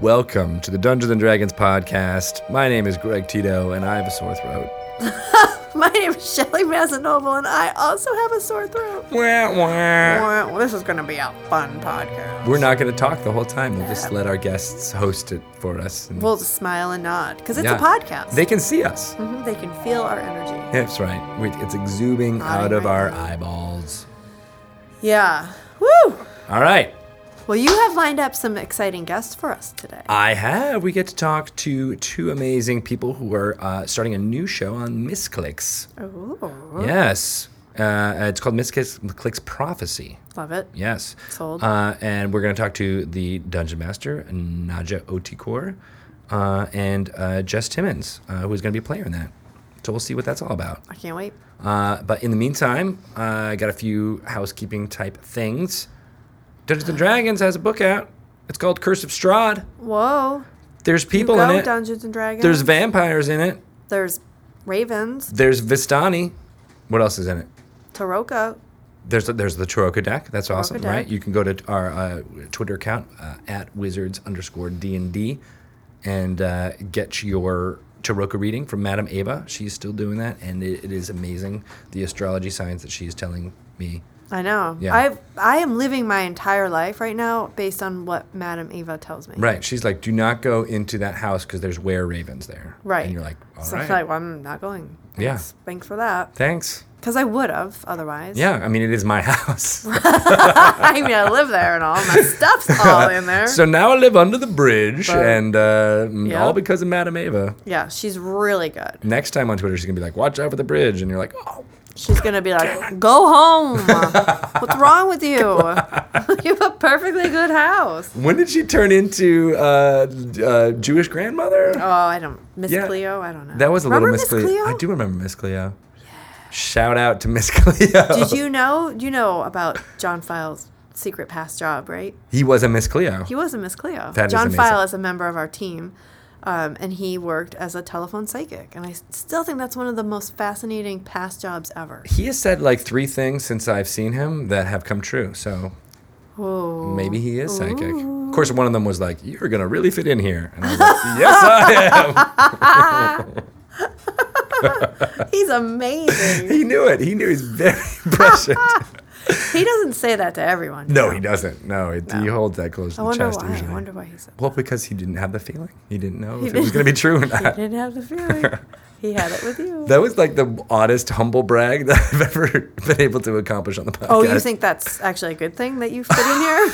Welcome to the Dungeons and Dragons podcast. My name is Greg Tito, and I have a sore throat. My name is Shelly Mazzanoble, and I also have a sore throat. Wah, wah. Well, this is going to be a fun podcast. We're not going to talk the whole time. We'll just let our guests host it for us. and- We'll just smile and nod because it's Yeah. a podcast. They can see us. Mhm, they can feel our energy. That's right. We- It's exuding out of our eyeballs. Yeah. Woo! All right. Well, you have lined up some exciting guests for us today. I have. We get to talk to two amazing people who are uh, starting a new show on Misscliks. Ooh. Yes. Uh, it's called Misscliks Prophecy. Love it. Yes. Sold. Uh, and we're going to talk to the dungeon master, Naja Otikor, uh, and uh, Jess Timmons, uh, who's going to be a player in that. So we'll see what that's all about. I can't wait. Uh, but in the meantime, uh, I got a few housekeeping type things. Dungeons and Dragons has a book out. It's called Curse of Strahd. Whoa. There's You people go in it. Dungeons and Dragons. There's vampires in it. There's ravens. There's Vistani. What else is in it? Tarokka. There's there's the Tarokka deck. That's awesome, deck. right? You can go to our uh, Twitter account uh, at wizards underscore D and D and uh, get your Tarokka reading from Madame Eva. She's still doing that, and it, it is amazing the astrology signs that she's telling me. I know. Yeah. I've I am living my entire life right now based on what Madame Eva tells me. Right? She's like, do not go into that house because there's were ravens there. Right. And you're like, all so right, like, well, I'm not going. Yeah. Thanks, Thanks for that. thanks. Because I would have otherwise. Yeah, I mean, it is my house. I mean, I live there and all. My stuff's all in there. so now I live under the bridge, But- and uh, Yeah. all because of Madame Eva. yeah, she's really good. Next time on Twitter, she's gonna be like, "Watch out for the bridge," and you're like, "Oh, She's gonna be like, "Go home. What's wrong with you? you have a perfectly good house." when did she turn into uh, uh, Jewish grandmother?" Oh, I don't. Miss Yeah. Cleo. I don't know. that was a Remember little Miss Cleo. Cleo. I do remember Miss Cleo. Yeah. Shout out to Miss Cleo. Did you know? You know about John File's secret past job, right? He was a Miss Cleo. He was a Miss Cleo. That is John amazing. File is a member of our team, um, and he worked as a telephone psychic. And I still think that's one of the most fascinating past jobs ever. He has said like three things since I've seen him that have come true. So Whoa. maybe he is psychic. Of course, one of them was like, "You're gonna really fit in here," and I was like, "Yes, I am." He's amazing. he knew it. He knew he's very prescient. He doesn't say that to everyone. no, he doesn't. No, it, he holds that close to I the chest why. usually. I wonder why he said. Well, because he didn't have the feeling. He didn't know He if it was going to be true or not. He didn't have the feeling. he had it with you. That was like the oddest humble brag that I've ever been able to accomplish on the podcast. Oh, you think that's actually a good thing that you fit in here?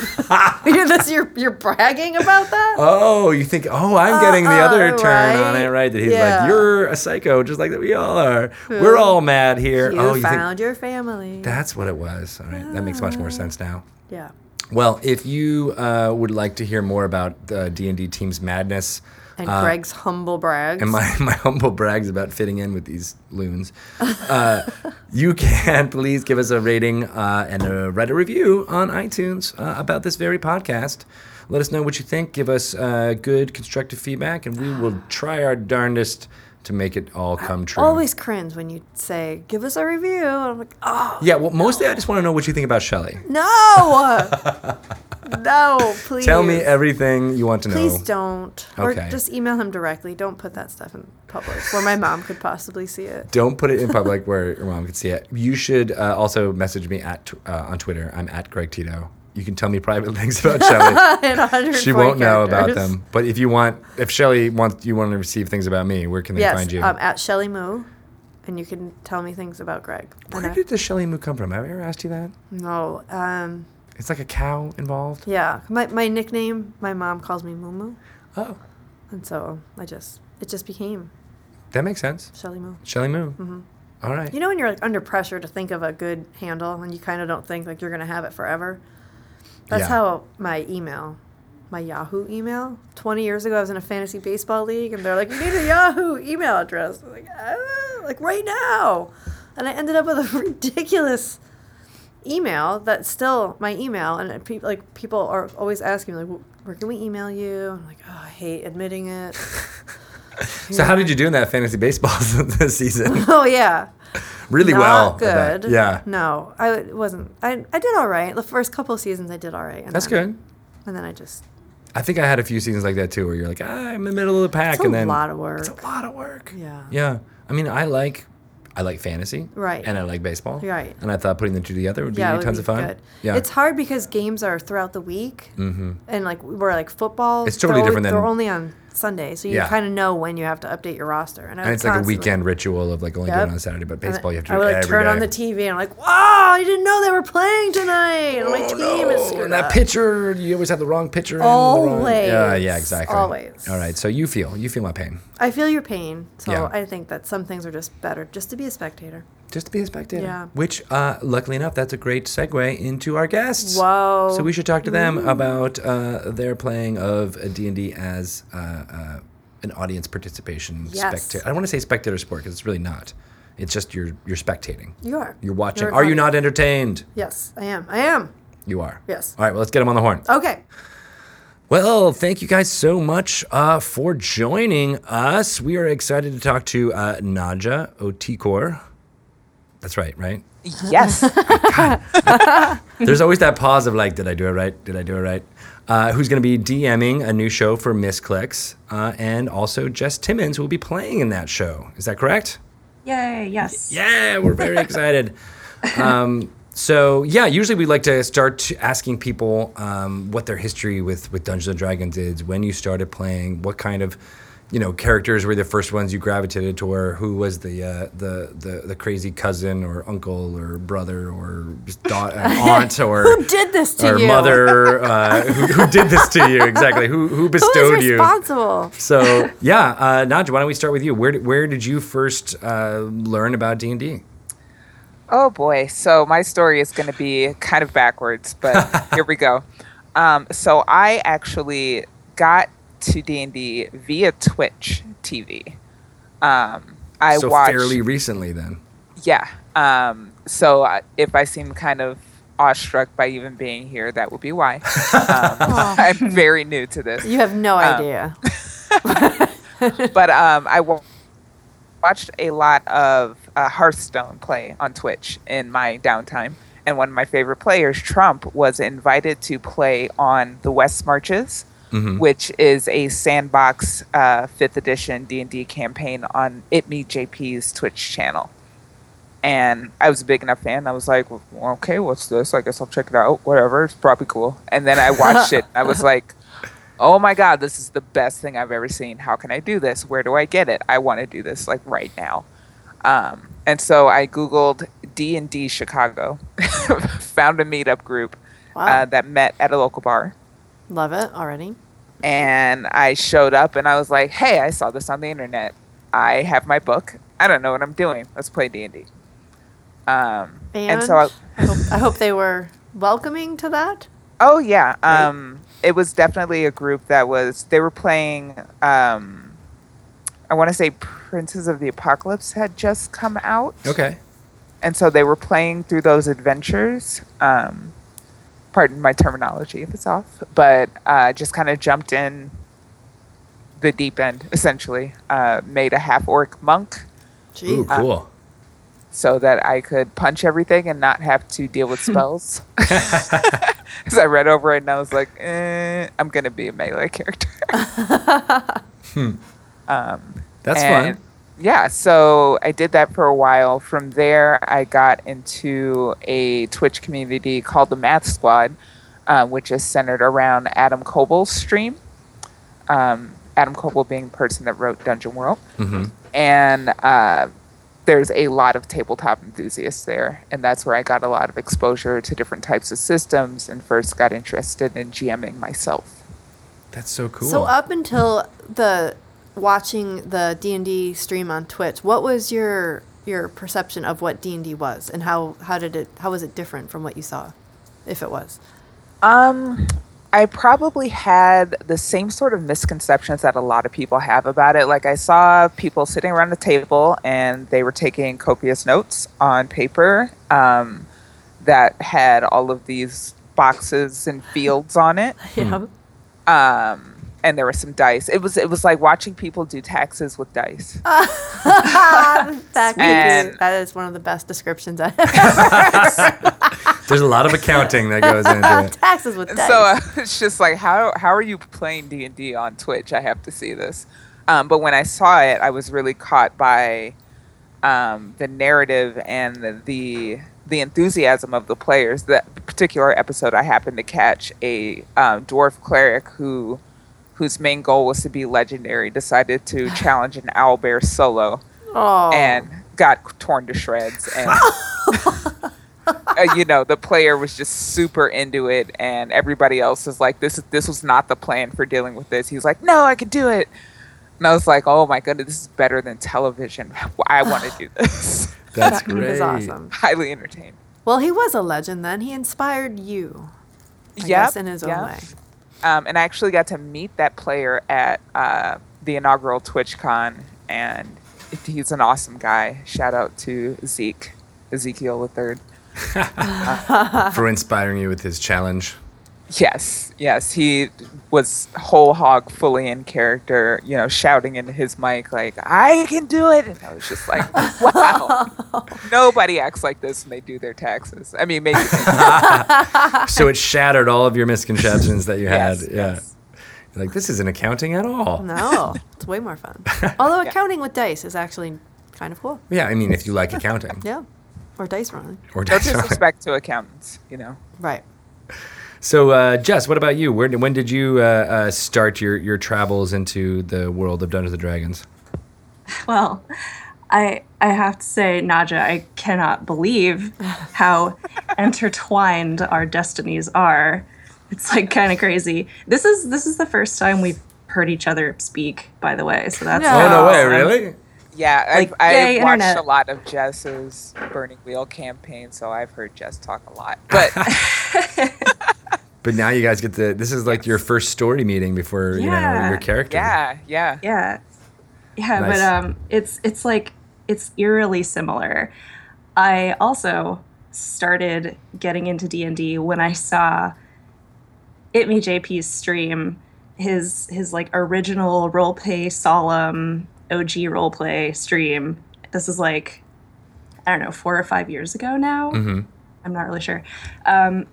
you're, this, you're, you're bragging about that? Oh, you think? Oh, I'm getting the other Uh, turn on it, right? That he's Yeah. like, you're a psycho, just like that we all are. We're all mad here. you oh, you found think your family. that's what it was? All right, that makes much more sense now. yeah. Well, if you uh, would like to hear more about the D and D team's madness. And uh, Greg's humble brags. and my, my humble brags about fitting in with these loons. Uh, you can please give us a rating uh, and a, write a review on iTunes uh, about this very podcast. Let us know what you think. Give us uh, good constructive feedback, and we will try our darndest to make it all come true. always cringe when you say, "Give us a review." I'm like, "Oh Yeah, well, mostly I just want to know what you think about Shelly. no, no, please." Tell me everything you want to know. Please don't, Okay. or just email him directly. Don't put that stuff in public where my mom could possibly see it. Don't put it in public where your mom could see it. You should uh, also message me at uh, on Twitter. I'm at Greg Tito. You can tell me private things about Shelly. She won't know about them. But if you want, if Shelly wants, you want to receive things about me, where can they Yes, find you? um, at Shelly Moo, and you can tell me things about Greg. Where did the Shelly Moo come from? Have I ever asked you that? no, um, It's like a cow involved. yeah, my my nickname, my mom calls me Moo Moo, Oh, and so I just it just became that makes sense. Shelly Moo. Shelly Moo. All right. You know when you're like under pressure to think of a good handle and you kind of don't think like you're gonna have it forever. That's Yeah. how my email, my Yahoo email. Twenty years ago, I was in a fantasy baseball league, and they're like, "You need a Yahoo email address." Like, ah, like right now, and I ended up with a ridiculous email that's still my email, and peop like people are always asking me like, "Where can we email you?" I'm like, "Oh, I hate admitting it." So how did you do in that fantasy baseball this season? oh yeah. really Not well. Good. Yeah. No, I wasn't. I, I did all right. The first couple of seasons, I did all right. And That's then, good. And then I just I think I had a few seasons like that too, where you're like, ah, I'm in the middle of the pack, It's and then a lot of work. It's a lot of work. Yeah. Yeah. I mean, I like, I like fantasy. Right. And I like baseball. Right. And I thought putting the two together would be yeah, it would tons be of fun. Good. Yeah. It's hard because games are throughout the week, mm-hmm. and like we're like football. It's totally different only, than- they're only on Sunday, so you Yeah. kind of know when you have to update your roster. And, I and would it's like a constantly- weekend ritual of like only Yep. doing it on Saturday, but baseball you have to I would like every turn on day. the TV and I'm like, wow, I didn't know they were playing tonight, and my Oh, team is screwed and that up. pitcher, you always have the wrong pitcher. in the wrong- Always. Yeah, yeah, exactly. Always. All right, so you feel, you feel my pain. I feel your pain, so Yeah. I think that some things are just better just to be a spectator. Just to be a spectator. Yeah. Which, uh, luckily enough, that's a great segue into our guests. Whoa. So we should talk to them about uh, their playing of D and D as uh, uh, an audience participation Yes. spectator. I don't want to say spectator sport because it's really not. It's just you're you're spectating. You are. You're watching. You're are you not entertained? Yes, I am. I am. You are. Yes. All right. Well, let's get them on the horn. Okay. Well, thank you guys so much uh, for joining us. We are excited to talk to uh, Naja Otikor. That's right, right? Yes. There's always that pause of like, did I do it right? Did I do it right? Uh, who's going to be DMing a new show for Misscliks, uh, and also Jess Timmons will be playing in that show. Is that correct? Yay, yes. Yeah, we're very excited. Um, so yeah, usually we like to start asking people um, what their history with with Dungeons and Dragons is, when you started playing, what kind of you know characters were the first ones you gravitated toward, who was the uh, the, the the crazy cousin or uncle or brother or just da- uh, aunt or Who did this to or you? mother uh, who, who did this to you exactly who who Who bestowed you responsible? so yeah uh, Nadja, why don't we start with you where did, where did you first uh, learn about D&D Oh boy. So my story is going to be kind of backwards, but here we go. Um, so I actually got to D&D via Twitch TV. Um, I so watched fairly recently then Yeah. Um, so uh, if I seem kind of awestruck by even being here, that would be why. Um, I'm very new to this. You have no Um, idea. but um, I watched a lot of uh, Hearthstone play on Twitch in my downtime, and one of my favorite players, Trump, was invited to play on the West Marches, which is a sandbox uh, fifth edition D and D campaign on itmeJP's Twitch channel. And I was a big enough fan. I was like, well, okay, what's this? I guess I'll check it out. Whatever, it's probably cool. And then I watched it. I was like, oh my god this is the best thing i've ever seen how can i do this where do i get it i want to do this like right now um, and so i googled d&d chicago found a meetup group Wow. uh, that met at a local bar Love it already. And i showed up and i was like hey i saw this on the internet i have my book i don't know what i'm doing let's play d&d um, And, and so I, I, hope, I hope they were welcoming to that. Oh yeah. Right? Um it was definitely a group that was they were playing um I want to say Princes of the Apocalypse had just come out. okay And so they were playing through those adventures. Um pardon my terminology if it's off, but uh just kind of jumped in the deep end essentially. Uh made a half orc monk Ooh, Jeez. cool so that I could punch everything and not have to deal with spells. Because I read over it and I was like, eh, I'm going to be a melee character. um, that's and- fun Yeah, so I did that for a while. From there, I got into a Twitch community called the Math Squad, uh, which is centered around Adam Koebel's stream. Um, Adam Koebel being the person that wrote Dungeon World. Mhm. And uh, there's a lot of tabletop enthusiasts there. And that's where I got a lot of exposure to different types of systems and first got interested in GMing myself. that's so cool So up until the watching the D and D stream on Twitch, what was your your perception of what D and D was, and how how did it how was it different from what you saw, if it was? Um, I probably had the same sort of misconceptions that a lot of people have about it. Like I saw people sitting around a table and they were taking copious notes on paper um, that had all of these boxes and fields on it. Yeah. Um, and there were some dice. It was it was like watching people do taxes with dice. that, And- that is one of the best descriptions I have ever heard. There's a lot of accounting that goes into it. Taxes with dice. so uh, it's just like how how are you playing D and D on Twitch? I have to see this. Um, but when I saw it, I was really caught by um, the narrative and the, the the enthusiasm of the players. That particular episode, I happened to catch a um, dwarf cleric who whose main goal was to be legendary, decided to challenge an owlbear solo oh. and got torn to shreds and uh, you know the player was just super into it and everybody else is like this this was not the plan for dealing with this he's like no i can do it and i was like oh my goodness this is better than television i want to do this That's He great. was awesome. highly entertained Well, he was a legend then. He inspired you. I Yep, guess, in his own yep. way. Um, and i actually got to meet that player at uh, the inaugural twitchcon and he's an awesome guy shout out to zeke ezekiel the third For inspiring you with his challenge. Yes, yes, he was whole hog, fully in character. You know, shouting into his mic like, "I can do it!" And I was just like, "Wow, nobody acts like this when they do their taxes." I mean, maybe. So it shattered all of your misconceptions that you had. Yes, yeah. yes. You're like, this isn't accounting at all. No, it's way more fun. Although accounting with dice is actually kind of cool. Yeah, I mean, if you like accounting. Yeah. Or dice rolling. Or dice rolling. disrespect to accountants, you know. Right. So, uh, Jess, what about you? Where, when did you uh, uh, start your, your travels into the world of Dungeons and Dragons? Well, I I have to say, Naja, I cannot believe how intertwined our destinies are. It's like kind of crazy. This is this is the first time we've heard each other speak, by the way. So that's No. Oh, no way, really? Yeah, Like, I've, yay, I've watched internet. a lot of Jess's Burning Wheel campaign, so I've heard Jess talk a lot. But But now you guys get to, this is like your first story meeting before, you know, your character. yeah, yeah, Yeah. Yeah, Nice. but um it's it's like it's eerily similar. I also started getting into D&D when I saw itmeJP's stream, his his like original roleplay solemn OG roleplay stream. This is like I don't know, 4 or 5 years ago now. hmm I'm not really sure. Um,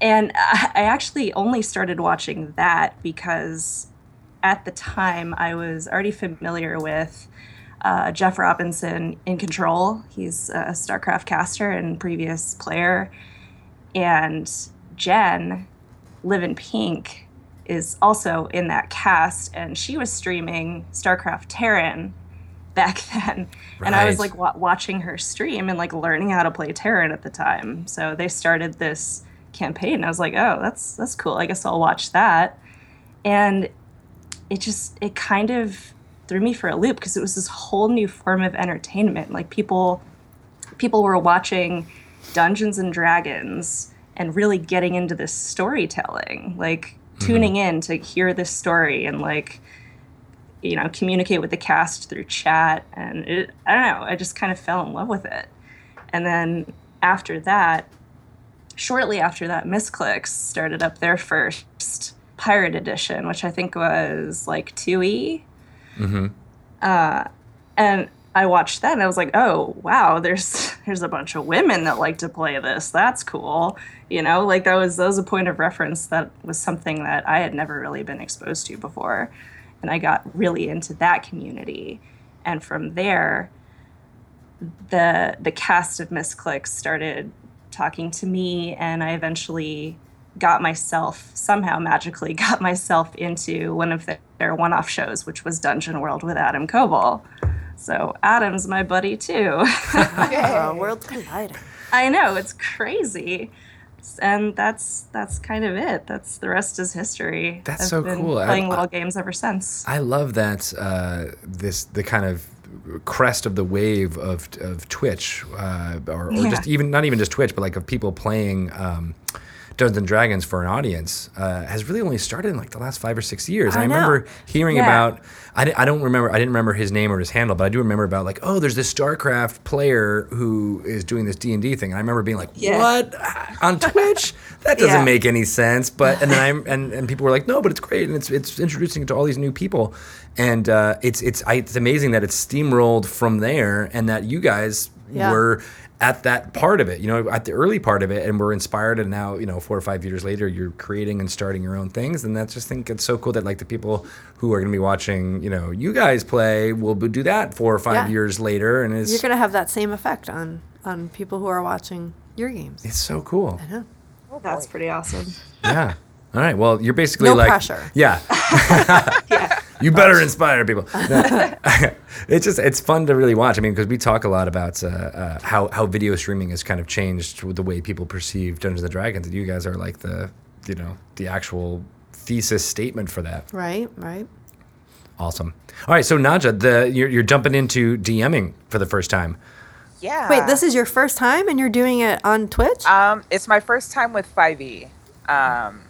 and I I actually only started watching that because at the time I was already familiar with uh, Geoff Robinson in Control. He's a StarCraft caster and previous player. And Jen, Live in Pink, is also in that cast, and she was streaming StarCraft Terran back then. And I was like wa- watching her stream and like learning how to play Terran at the time. So they started this campaign. I was like, oh, that's that's cool. I guess I'll watch that. And it just it kind of threw me for a loop because it was this whole new form of entertainment. Like people people were watching Dungeons and Dragons and really getting into this storytelling, like mm-hmm. tuning in to hear this story and like you know communicate with the cast through chat and it I don't know, I just kind of fell in love with it. And then after that, shortly after that, Misscliks started up their first pirate edition, which I think was like 2E hmm uh, and I watched that and I was like, oh wow, there's there's a bunch of women that like to play this. That's cool. You know, like that was that was a point of reference that was something that I had never really been exposed to before. And I got really into that community. And from there, the the cast of Misscliks started talking to me and I eventually got myself somehow magically got myself into one of their, their one-off shows which was dungeon world with adam koebel. So adam's my buddy too. Uh, worlds colliding. i know it's crazy. And that's that's kind of it. That's the rest is history. That's I've so been cool. Playing I- little games ever since. I love that uh, this the kind of crest of the wave of of Twitch, uh, or, or Yeah. just even not even just Twitch, but like of people playing um, Dungeons and Dragons for an audience uh, has really only started in like the last five or six years. I And I remember hearing Yeah. about. I, I don't remember. I didn't remember his name or his handle, but I do remember about like, oh, there's this StarCraft player who is doing this D and D thing. And I remember being like, Yeah. what on Twitch? That doesn't Yeah. make any sense. But and then I and, and people were like, no, but it's great, and it's it's introducing it to all these new people, and uh, it's it's I, it's amazing that it's steamrolled from there, and that you guys Yeah. were at that part of it, you know, at the early part of it, and we're inspired. And now, you know, four or five years later, you're creating and starting your own things, and that's just think it's so cool that like the people who are going to be watching, you know, you guys play will do that four or five Yeah. years later, and it's You're gonna have that same effect on on people who are watching your games. it's so cool. I know. Oh, that's pretty awesome. Yeah. All right. Well, you're basically No like pressure. Yeah. Yeah. You better inspire people. No. it's just it's fun to really watch. I mean, because we talk a lot about uh, uh, how how video streaming has kind of changed the way people perceive Dungeons and Dragons, and you guys are like the you know the actual thesis statement for that. Right, right. Awesome. All right, so Naja, the you're, you're jumping into DMing for the first time. Yeah. Wait, this is your first time and you're doing it on Twitch? Um, it's my first time with 5e, um,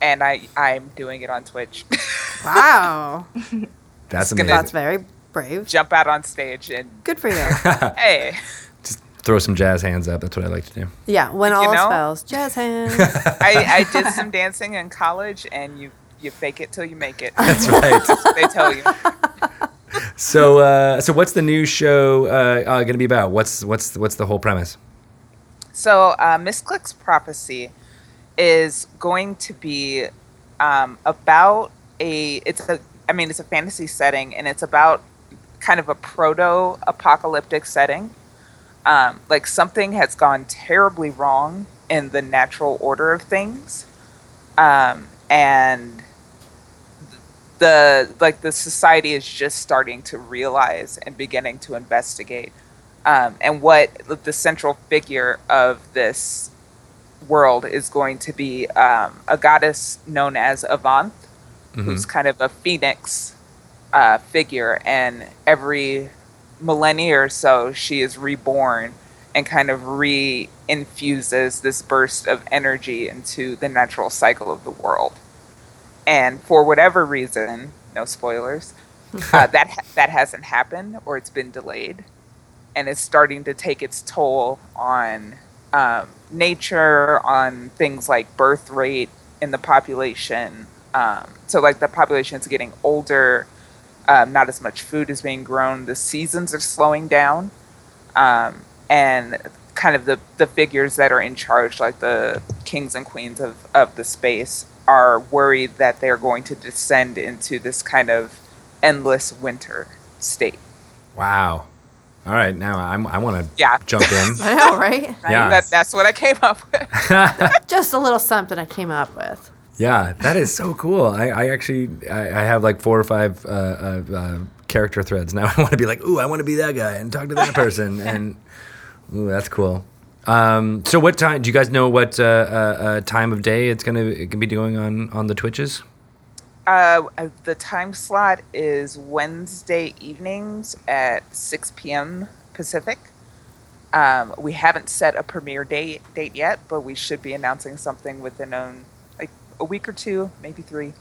and I I'm doing it on Twitch. wow. That's It's gonna- amazing. That's very brave. Jump out on stage and Good for you. hey, Just throw some jazz hands up. That's what I like to do. Yeah, when You all know? else fails, jazz hands. I, I did some dancing in college, and you you fake it till you make it. That's right. they tell you. so uh, so what's the new show uh, uh, going to be about? What's what's what's the whole premise? So, uh, Misscliks prophecy is going to be um, about a. It's a. I mean, it's a fantasy setting, and it's about kind of a proto-apocalyptic setting. Um, like something has gone terribly wrong in the natural order of things, um, and the like the society is just starting to realize and beginning to investigate um, and what the central figure of this world is going to be um, a goddess known as Avanth, who's kind of a phoenix uh, figure, and every millennia or so, she is reborn and kind of re-infuses this burst of energy into the natural cycle of the world. And for whatever reason, no spoilers, uh, that ha- that hasn't happened or it's been delayed and it's starting to take its toll on um, nature, on things like birth rate in the population. Um, so, like the population is getting older, um, not as much food is being grown, the seasons are slowing down, um, and kind of the, the figures that are in charge, like the kings and queens of, of the space, are worried that they're going to descend into this kind of endless winter state. Wow. All right, now I'm, I want to Yeah. jump in. I know, right? Yeah. That, that's what I came up with. Just a little something I came up with. Yeah, that is so cool. I, I actually I, I have like four or five uh, uh, uh, character threads now. I want to be like, ooh, I want to be that guy and talk to that person, and ooh, that's cool. Um, so, what time? Do you guys know what uh, uh, uh, time of day it's gonna it can be doing on on the Twitches? Uh, the time slot is Wednesday evenings at 6 p.m. Pacific. Um, we haven't set a premiere date date yet, but we should be announcing something within um, like a week or two, maybe three.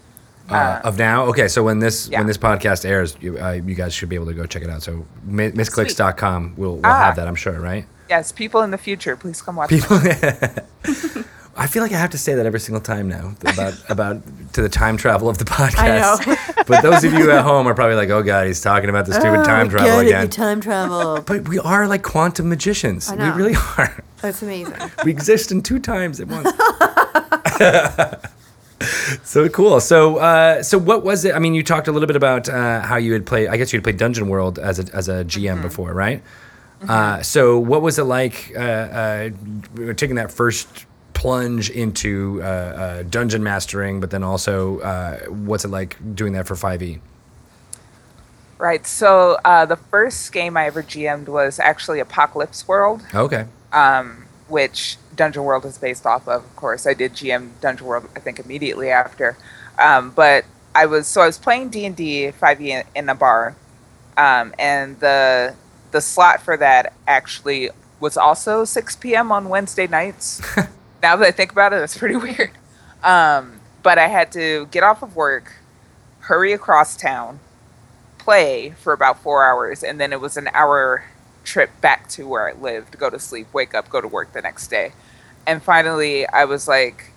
Uh, of now, okay. So when this yeah. when this podcast airs, you, uh, you guys should be able to go check it out. So mi- misscliks.com will will Ah. have that, I'm sure, right? Yes, people in the future, please come watch. People, I feel like I have to say that every single time now about about to the time travel of the podcast. know. but those of you at home are probably like, "Oh God, he's talking about the stupid Oh, time travel get it, again." time travel. but we are like quantum magicians. I We really are. That's amazing. We exist in two times at once. so cool. So, uh, so what was it? I mean, you talked a little bit about uh, how you had played. I guess you had played Dungeon World as a as a GM Mm-hmm. before, right? Uh, so, what was it like uh, uh, taking that first plunge into uh, uh, dungeon mastering, but then also uh, what's it like doing that for E? 5e? Right. So uh, the first game I ever GM'd was actually Apocalypse World. Okay. um, which Dungeon World is based off of. Of course, I did GM Dungeon World. I think immediately after, um, but I was so I was playing D and D five E in a bar, um, and the the slot for that actually was also six p.m. on Wednesday nights. now that I think about it, that's pretty weird. Um, but I had to get off of work, hurry across town, play for about four hours, and then it was an hour trip back to where I lived, go to sleep, wake up, go to work the next day. And finally, I was like,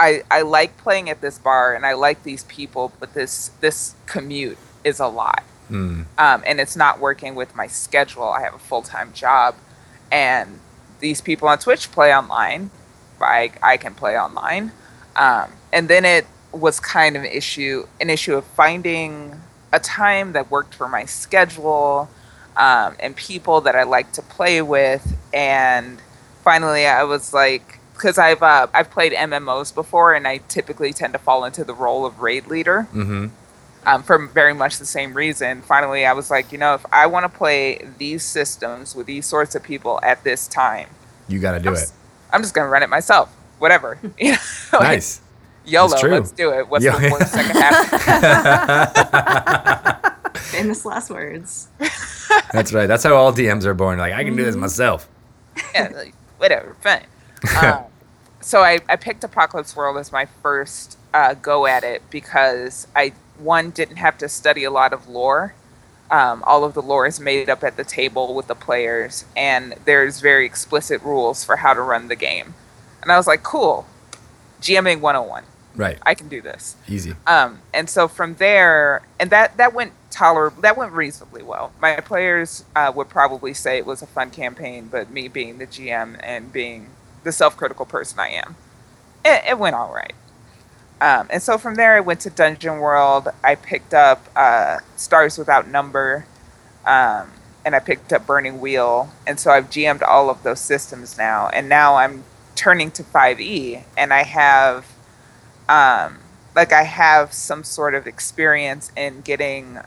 I I like playing at this bar and I like these people, but this this commute is a lot, Hmm. um, and it's not working with my schedule. I have a full time job, and these people on Twitch play online. I I can play online, um, and then it was kind of an issue an issue of finding a time that worked for my schedule um, and people that I like to play with. And finally, I was like, because I've uh, I've played MMOs before, and I typically tend to fall into the role of raid leader Mm-hmm. um, for very much the same reason. Finally, I was like, you know, if I want to play these systems with these sorts of people at this time, You got to do I'm, it. S- I'm just gonna run it myself. Whatever. You know, like, Nice. YOLO. That's true. Let's do it. What's Yo- the worst that can happen? Famous last words. That's right. That's how all DMs are born. Like I can do this myself. yeah, like, whatever, fine. Um, so I, I picked Apocalypse World as my first uh, go at it because I one didn't have to study a lot of lore. Um, all of the lore is made up at the table with the players, and there's very explicit rules for how to run the game. And I was like, cool, GMing 101. Right. I can do this. Easy. Um, and so from there, and that that went tolerable. That went reasonably well. My players uh, would probably say it was a fun campaign, but me being the GM and being the self-critical person I am, it, it went all right. Um, and so from there, I went to Dungeon World. I picked up uh, Stars Without Number, um, and I picked up Burning Wheel. And so I've GM'd all of those systems now. And now I'm turning to 5e, and I have um, like I have some sort of experience in getting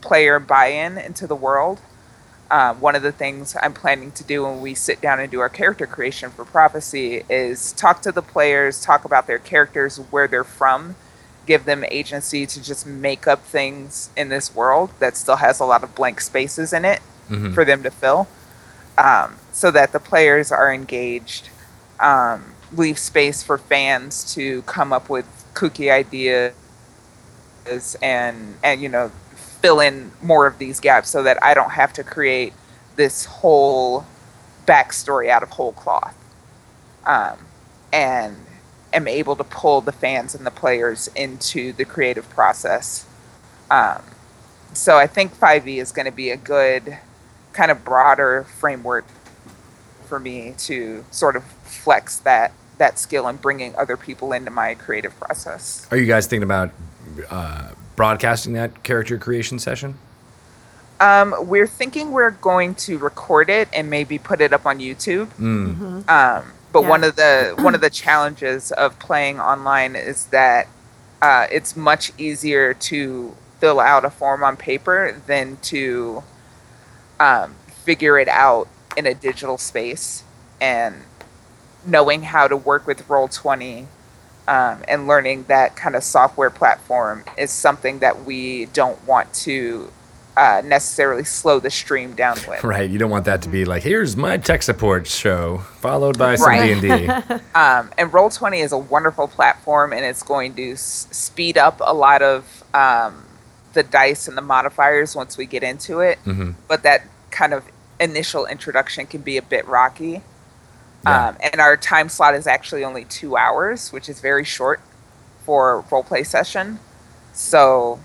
player buy-in into the world. Um, one of the things I'm planning to do when we sit down and do our character creation for Prophecy is talk to the players, talk about their characters, where they're from, give them agency to just make up things in this world that still has a lot of blank spaces in it Mhm. for them to fill, um, so that the players are engaged. Um, leave space for fans to come up with kooky ideas and and you know fill in more of these gaps so that I don't have to create this whole backstory out of whole cloth, um, and am able to pull the fans and the players into the creative process. Um, so I think 5e is going to be a good kind of broader framework for me to sort of flex that that skill and bringing other people into my creative process. Are you guys thinking about uh, broadcasting that character creation session? Um, we're thinking we're going to record it and maybe put it up on YouTube. Mm. Um, but Yeah. one of the one of the challenges of playing online is that uh, it's much easier to fill out a form on paper than to um, figure it out in a digital space. And knowing how to work with Roll Twenty um, and learning that kind of software platform is something that we don't want to uh, necessarily slow the stream down with. Right. You don't want that to be like, here's my tech support show, followed by some Right. D and D. Um, and Roll20 is a wonderful platform, and it's going to s- speed up a lot of um, the dice and the modifiers once we get into it. Mhm. But that kind of initial introduction can be a bit rocky. Yeah. Um, and our time slot is actually only two hours, which is very short for a roleplay session. So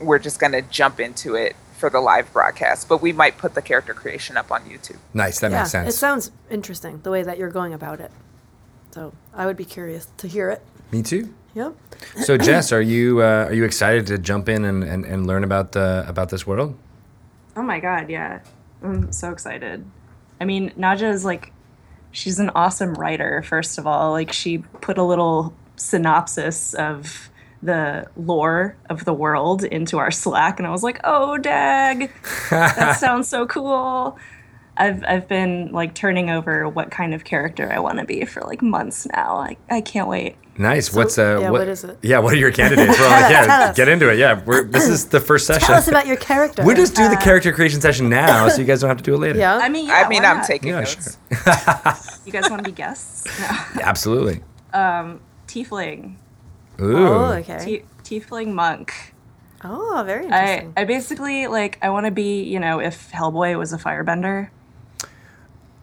we're just going to jump into it for the live broadcast. But we might put the character creation up on YouTube. Nice. That yeah, makes sense. it sounds interesting the way that you're going about it. So I would be curious to hear it. Me too. Yep. So Jess, are you uh, are you excited to jump in and, and, and learn about the about this world? Oh my god, yeah. I'm so excited. I mean, Naja is like she's an awesome writer, first of all. Like she put a little synopsis of the lore of the world into our Slack and I was like, "Oh, dag. That sounds so cool." I've I've been like turning over what kind of character I want to be for like months now. I, I can't wait. Nice. What's uh? yeah, what, what is it? Yeah. What are your candidates? We're like, yeah, get into it. Yeah. We're this is the first session. Tell us about your character. we just do the character creation session now, so you guys don't have to do it later. Yeah. I mean, yeah, I mean, I'm not? taking Yeah, notes. sure. You guys want to be guests? No. Absolutely. Tiefling. Ooh. oh, okay. T- Tiefling monk. oh, very interesting. I. I basically like I want to be you know if Hellboy was a firebender.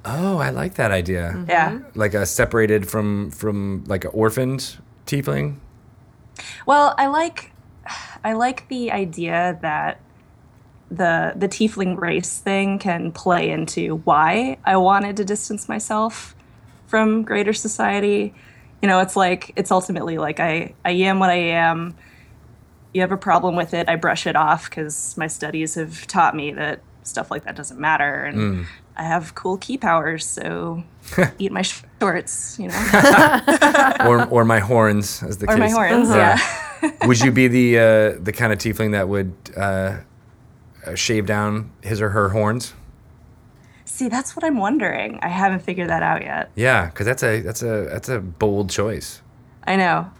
Oh, I like that idea. Mm-hmm. Yeah. Like a separated from from like an orphaned tiefling. Well, I like I like the idea that the the tiefling race thing can play into why I wanted to distance myself from greater society. You know, it's like it's ultimately like I I am what I am. You have a problem with it, I brush it off because my studies have taught me that stuff like that doesn't matter, and I have cool key powers, so eat my shorts, you know, or or my horns, as the case. or case. my horns. Uh, Yeah. would you be the uh, the kind of tiefling that would uh, uh, shave down his or her horns? See, that's what I'm wondering. I haven't figured that out yet. Yeah, because that's a that's a that's a bold choice. I know.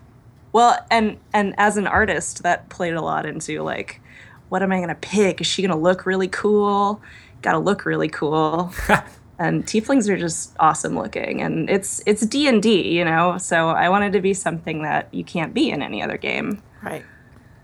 Well, and and as an artist, that played a lot into like, what am I gonna pick? Is she gonna look really cool? Got to look really cool. and tieflings are just awesome looking, and it's it's D and D, you know. So I wanted to be something that you can't be in any other game. Right.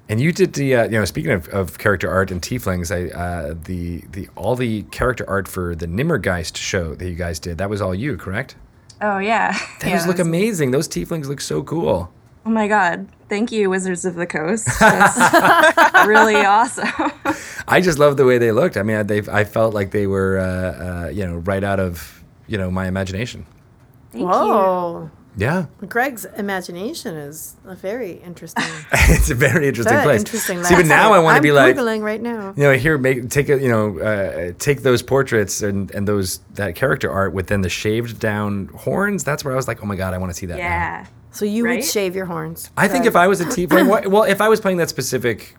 And you did the uh, you know speaking of, of character art and tieflings, I uh, the the all the character art for the Nimmergeist show that you guys did that was all you, correct? Oh yeah, Those yeah, look was- amazing. Those tieflings look so cool. Oh my god! Thank you, Wizards of the Coast. That's really awesome. I just love the way they looked. I mean, they I felt like they were uh, uh, you know right out of you know my imagination. Thank you. Whoa. Yeah, Greg's imagination is a very interesting. it's a very interesting very place. interesting. See, but now I want to I'm be like, Googling right now. you know, here make take a, you know uh, take those portraits and and those that character art within the shaved down horns. That's where I was like, oh my god, I want to see that. now. Yeah. So you would shave your horns. I think if I was a tiefling, well, if I was playing that specific,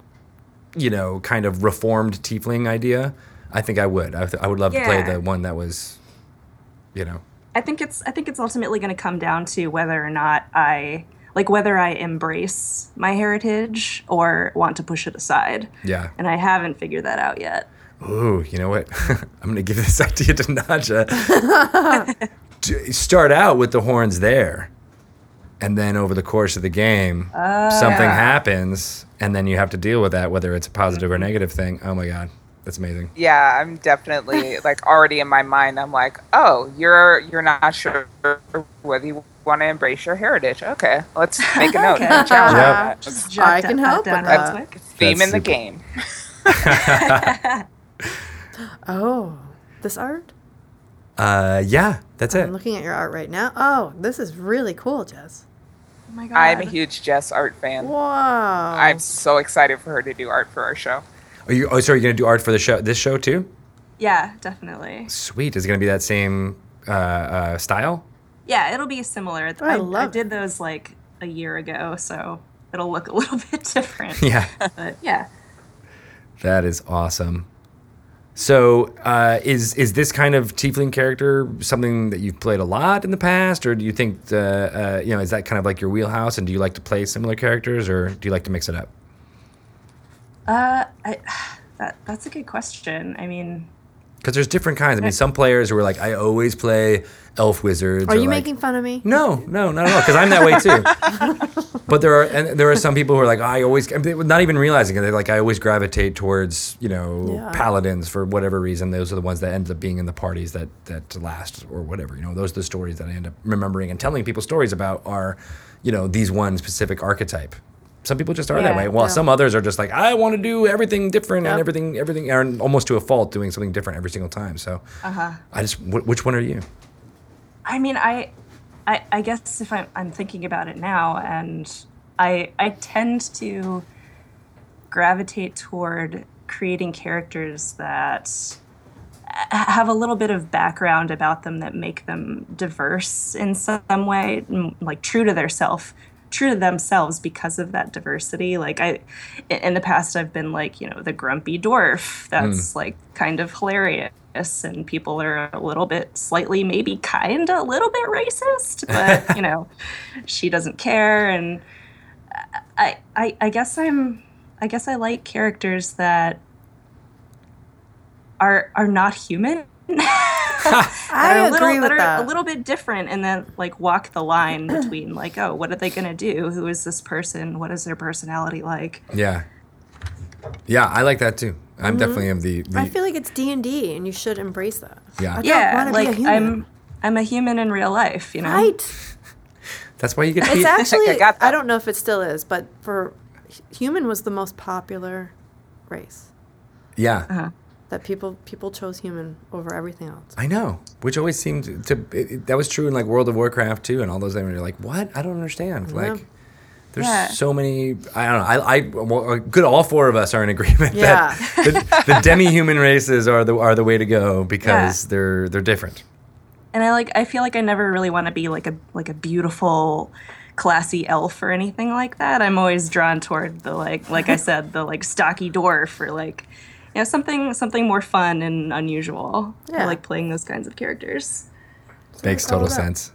you know, kind of reformed tiefling idea, I think I would. I, th- I would love to play the one that was, you know, I think it's I think it's ultimately going to come down to whether or not I like whether I embrace my heritage or want to push it aside. yeah. And I haven't figured that out yet. Ooh, you know what? I'm gonna give this idea to Naja. Start out with the horns there, and then over the course of the game, something happens, and then you have to deal with that, whether it's a positive or negative thing. Oh my god, that's amazing. Yeah, I'm definitely like already in my mind. I'm like, oh, you're you're not sure whether you want to embrace your heritage. Okay, let's make a note. Okay. Challenge Yep. that. I can help with real that. quick. Theme That's in the super. game. Oh, this art? Uh, yeah, that's it. I'm looking at your art right now. Oh, this is really cool, Jess. Oh my god. I'm a huge Jess art fan. Wow. I'm so excited for her to do art for our show. Are you? Oh, so are you gonna do art for the show? This show too? Yeah, definitely. Sweet. Is it gonna be that same uh, uh, style? Yeah, it'll be similar. I I, love it. did those like a year ago, so it'll look a little bit different. Yeah. But yeah. That is awesome. So, uh, is is this kind of tiefling character something that you've played a lot in the past, or do you think uh, uh, you know is that kind of like your wheelhouse? And do you like to play similar characters, or do you like to mix it up? Uh I that that's a good question. I mean, Because there's different kinds. I mean, some players who are like, I always play elf wizards. Are you like- making fun of me? No, no, not at all. Because I'm that way too. but there are and there are some people who are like, I always, not even realizing it. They're like, I always gravitate towards you know Yeah. paladins for whatever reason. Those are the ones that end up being in the parties that that last or whatever. You know, those are the stories that I end up remembering and telling people stories about. Are you know these one specific archetype. Some people just are that way. While yeah. some others are just like, I want to do everything different and everything, everything, and almost to a fault, doing something different every single time. So, uh-huh. I just, wh- which one are you? I mean, I, I, I guess if I'm, I'm thinking about it now, and I, I tend to gravitate toward creating characters that have a little bit of background about them that make them diverse in some way, like true to their self, true to themselves because of that diversity. Like I, in the past, I've been like you know the grumpy dwarf that's hmm. like kind of hilarious. And people are a little bit, slightly, maybe kind of a little bit racist, but you know, she doesn't care. And I, I, I guess I'm, I guess I like characters that are are not human. that I are a little, agree with that are that. a little bit different, and then like walk the line between like, oh, what are they gonna do? Who is this person? What is their personality like? Yeah. Yeah, I like that too. I'm definitely of the, the Mm-hmm. I feel like it's D and D, and you should embrace that. Yeah. I Yeah, like be a human. I'm, I'm a human in real life. You know, right. that's why you get to It's be actually. I got. I don't know if it still is, but for human was the most popular race. Yeah. That people people chose human over everything else. I know, which always seemed to it, it- that was true in like World of Warcraft too, and all those things. You're like, what? I don't understand. Yeah. Like, there's Yeah. so many. I don't know. I, I well, good. All four of us are in agreement Yeah. that the, the demi-human races are the are the way to go because they're they're different. and I like I feel like I never really want to be like a like a beautiful classy elf or anything like that. I'm always drawn toward the like like I said the like stocky dwarf or like you know something something more fun and unusual. Yeah. I like playing those kinds of characters. Makes total sense.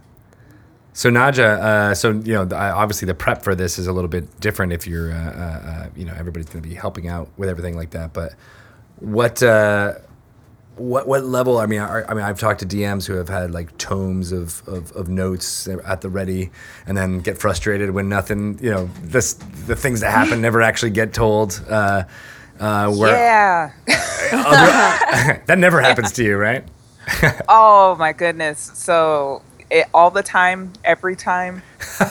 So Naja, uh, so you know, the- obviously the prep for this is a little bit different if you're, uh, uh, uh, you know, everybody's going to be helping out with everything like that. But what, uh, what, what level? I mean, I, I mean, I've talked to DMs who have had like tomes of, of, of notes at the ready, and then get frustrated when nothing, you know, this the things that happen never actually get told. Uh, where Yeah. that never happens to you, right? Oh my goodness. So it, all the time, every time,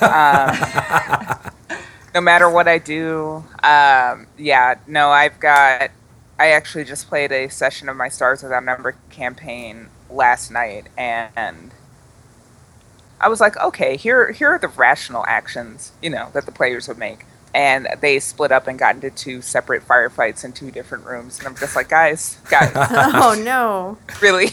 um, no matter what I do. Um, yeah, no, I've got. I actually just played a session of my Stars Without Number campaign last night, and I was like, okay, here here are the rational actions, you know, that the players would make. And they split up and got into two separate firefights in two different rooms. And I'm just like, guys, guys, oh no. really.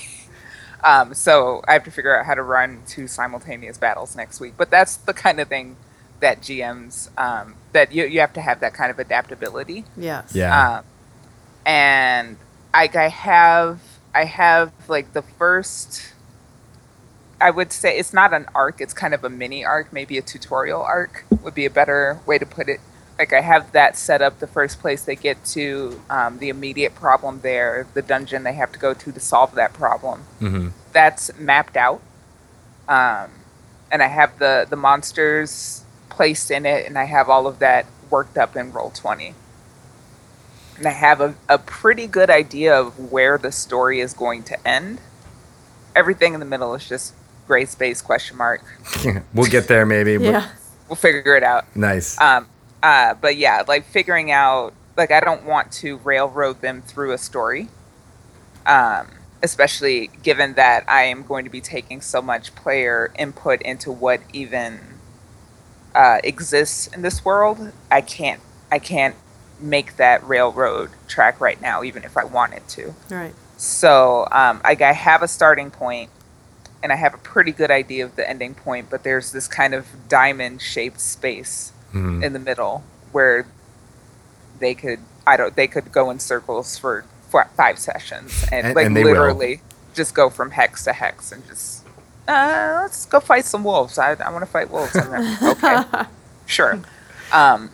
Um, so I have to figure out how to run two simultaneous battles next week. But that's the kind of thing that GMs um, that you you have to have that kind of adaptability. Yes. Yeah. Um, and I, I have I have like the first. I would say it's not an arc; it's kind of a mini arc, maybe a tutorial arc would be a better way to put it. Like I have that set up. The first place they get to, um, the immediate problem there, the dungeon they have to go to to solve that problem. hmm That's mapped out, um, and I have the the monsters placed in it, and I have all of that worked up in Roll Twenty and I have a, a pretty good idea of where the story is going to end. Everything in the middle is just gray space question mark. we'll get there maybe. but- Yeah. We'll figure it out. Nice. Um, uh, but yeah, like figuring out like I don't want to railroad them through a story. Um, especially given that I am going to be taking so much player input into what even uh, exists in this world. I can't I can't make that railroad track right now, even if I wanted to. Right. So um, I, I have a starting point, and I have a pretty good idea of the ending point. But there's this kind of diamond-shaped space Mhm. in the middle where they could I don't they could go in circles for, for five sessions and, And- like and they will. literally just go from hex to hex and just uh, let's go fight some wolves. I, I want to fight wolves. And they're, okay, sure. Um,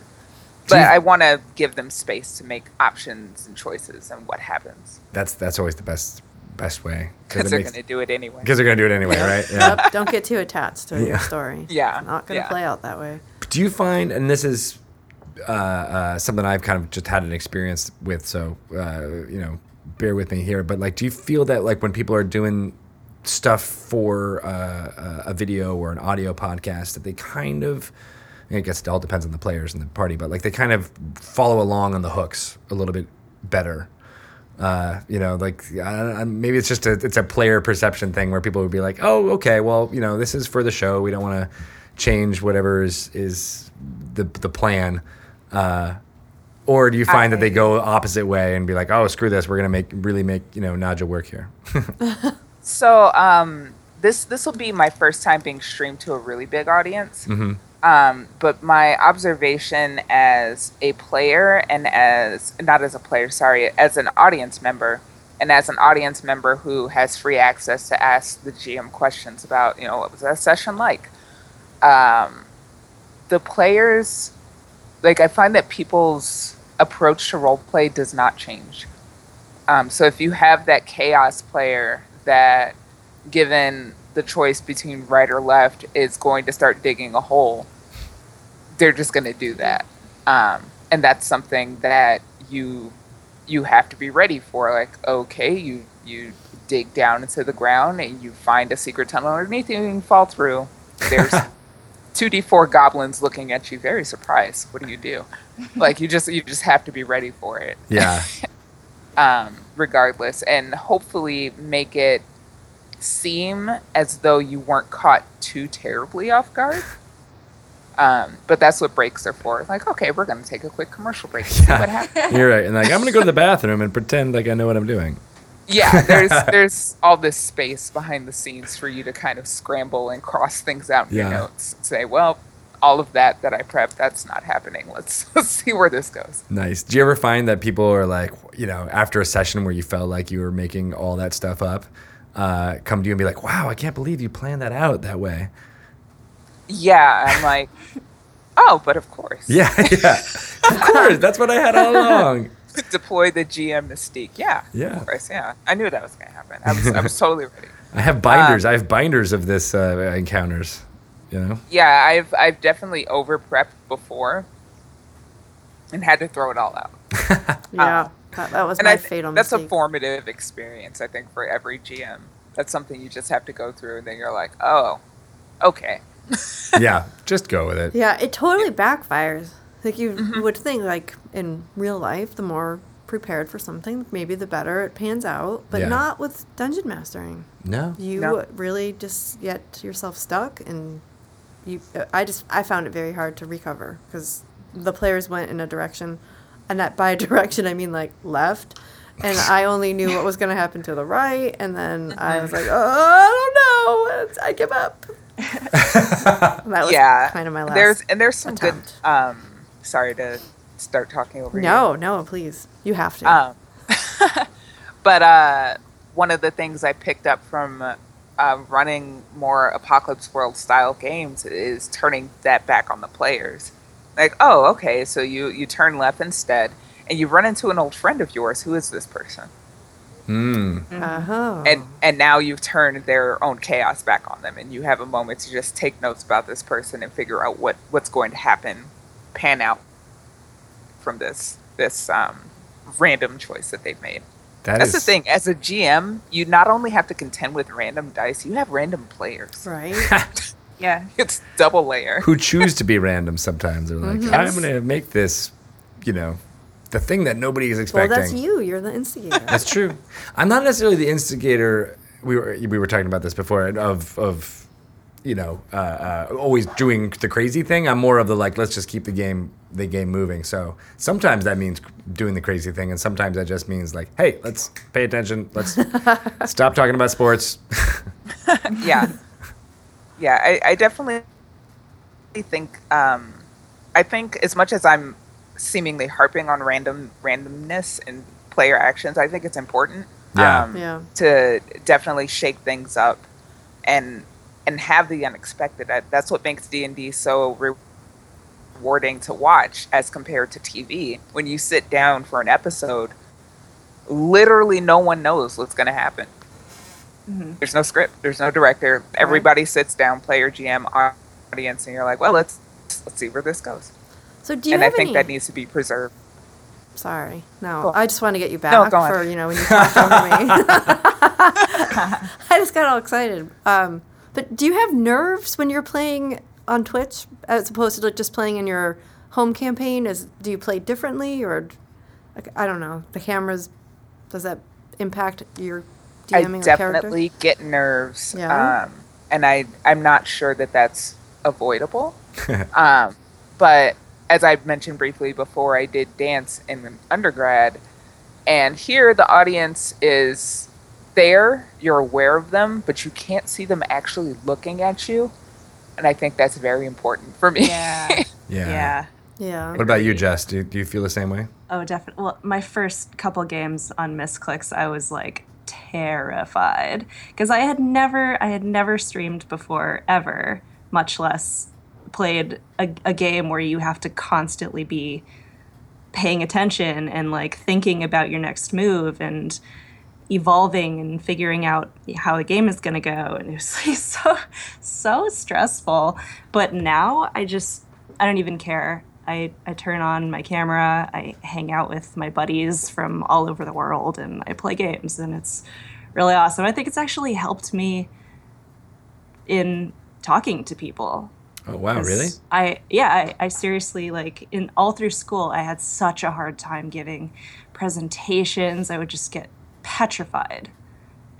but you- I want to give them space to make options and choices and what happens That's that's always the best best way because they're going to do it anyway. because they're gonna do it anyway, right? Yeah. Yep. Don't get too attached to Yeah. your story. Yeah, It's not gonna yeah. play out that way. Do you find, and this is uh, uh, something I've kind of just had an experience with, so uh, you know, bear with me here. But like, do you feel that like when people are doing stuff for uh, a video or an audio podcast, that they kind of I guess it all depends on the players and the party, but like they kind of follow along on the hooks a little bit better. Uh, you know, like I, I, maybe it's just a it's a player perception thing where people would be like, oh, okay, well, you know, this is for the show. We don't want to change whatever is is the the plan. Uh, or do you find that they go opposite way and be like, oh, screw this, we're gonna make really make you know Naja work here? So um, this this will be my first time being streamed to a really big audience. Mhm. Um, but my observation as a player and as not as a player, sorry, as an audience member, and as an audience member who has free access to ask the GM questions about, you know, what was that session like? Um, the players, like, I find that people's approach to roleplay does not change. Um, so if you have that chaos player that, given the choice between right or left, is going to start digging a hole, they're just going to do that. Um, and that's something that you you have to be ready for. Like, okay, you you dig down into the ground and you find a secret tunnel underneath you and fall through. There's two D four goblins looking at you, very surprised. What do you do? Like you just you just have to be ready for it. Yeah. um, regardless, and hopefully make it seem as though you weren't caught too terribly off guard. Um, but that's what breaks are for. Like, okay, we're gonna take a quick commercial break. and See what happens. You're right. And like, I'm gonna go to the bathroom and pretend like I know what I'm doing. Yeah, there's there's all this space behind the scenes for you to kind of scramble and cross things out in Yeah. your notes. And say, well, all of that that I prepped, that's not happening. Let's let's see where this goes. Nice. Do you ever find that people are like, you know, after a session where you felt like you were making all that stuff up, uh, come to you and be like, wow, I can't believe you planned that out that way. Yeah, I'm like, oh, but of course. Yeah, yeah. of course. That's what I had all along. Deploy the GM mystique. Yeah. Yeah. Of course, yeah. I knew that was gonna happen. I was I was totally ready. I have binders. I have binders of this uh, encounters. You know. Yeah, I've I've definitely over prepped before and had to throw it all out. Yeah, that, that was and my th- fatal that's mistake. a formative experience, I think, for every GM. That's something you just have to go through, and then you're like, oh, okay. yeah. Just go with it. Yeah, it totally backfires. Like you Mm-hmm. would think, like in real life, the more prepared for something, maybe the better it pans out. But Yeah. not with dungeon mastering. No. You No. really just get yourself stuck, and you. I just I found it very hard to recover because the players went in a direction, and that by direction I mean like left. And I only knew what was going to happen to the right, and then I was like, "Oh, I don't know. I give up." that was yeah, kind of my last. There's and there's some attempt. good. Um, sorry to start talking over you. No, no, please. You have to. Um, but uh, one of the things I picked up from uh, running more Apocalypse World style games is turning that back on the players. Like, oh, okay, so you you turn left instead, and you run into an old friend of yours. Who is this person? Mm. uh-huh. And and now you've turned their own chaos back on them, and you have a moment to just take notes about this person and figure out what what's going to happen, pan out from this this um, random choice that they've made. That That's the thing. As a GM, you not only have to contend with random dice, you have random players. right. Yeah. It's double layer. Who choose to be random sometimes. They're like, Mm-hmm. I'm going to make this, you know, the thing that nobody is expecting. well, that's you. You're the instigator. That's true. I'm not necessarily the instigator. We were we were talking about this before of of you know uh, uh, always doing the crazy thing. I'm more of the like let's just keep the game the game moving. So sometimes that means doing the crazy thing, and sometimes that just means like hey let's pay attention. Let's stop talking about sports. yeah. Yeah, I, I definitely think um, I think as much as I'm seemingly harping on random randomness and player actions, I think it's important. Yeah. Um, Yeah. To definitely shake things up and and have the unexpected. That- That's what makes D and D so rewarding to watch as compared to TV. When you sit down for an episode, literally no one knows what's going to happen. There's no script. There's no director. Everybody sits down, player, GM, audience, and you're like, well, let's let's see where this goes. So do you and I think any? that needs to be preserved. Sorry, no. Cool. I just want to get you back No, for you know when you talked over me. I just got all excited. Um, but do you have nerves when you're playing on Twitch as opposed to like just playing in your home campaign? Is do you play differently or like, I don't know the cameras? Does that impact your I DMing or character? definitely get nerves. Yeah? Um, and I I'm not sure that that's avoidable. um, but as I mentioned briefly before, I did dance in undergrad, and here the audience is there. You're aware of them, but you can't see them actually looking at you. And I think that's very important for me. Yeah. Yeah. yeah. Yeah. What about you, Jess? Do, do you feel the same way? Oh, definitely. Well, my first couple games on Misscliks, I was like terrified because I had never, I had never streamed before ever, much less played a, a game where you have to constantly be paying attention and like thinking about your next move and evolving and figuring out how a game is going to go and it was like so so stressful. But now i just i don't even care. I, I turn on my camera i hang out with my buddies from all over the world and i play games and it's really awesome. I think it's actually helped me in talking to people. Oh wow, really? I yeah, I, I seriously like in all through school I had such a hard time giving presentations, I would just get petrified.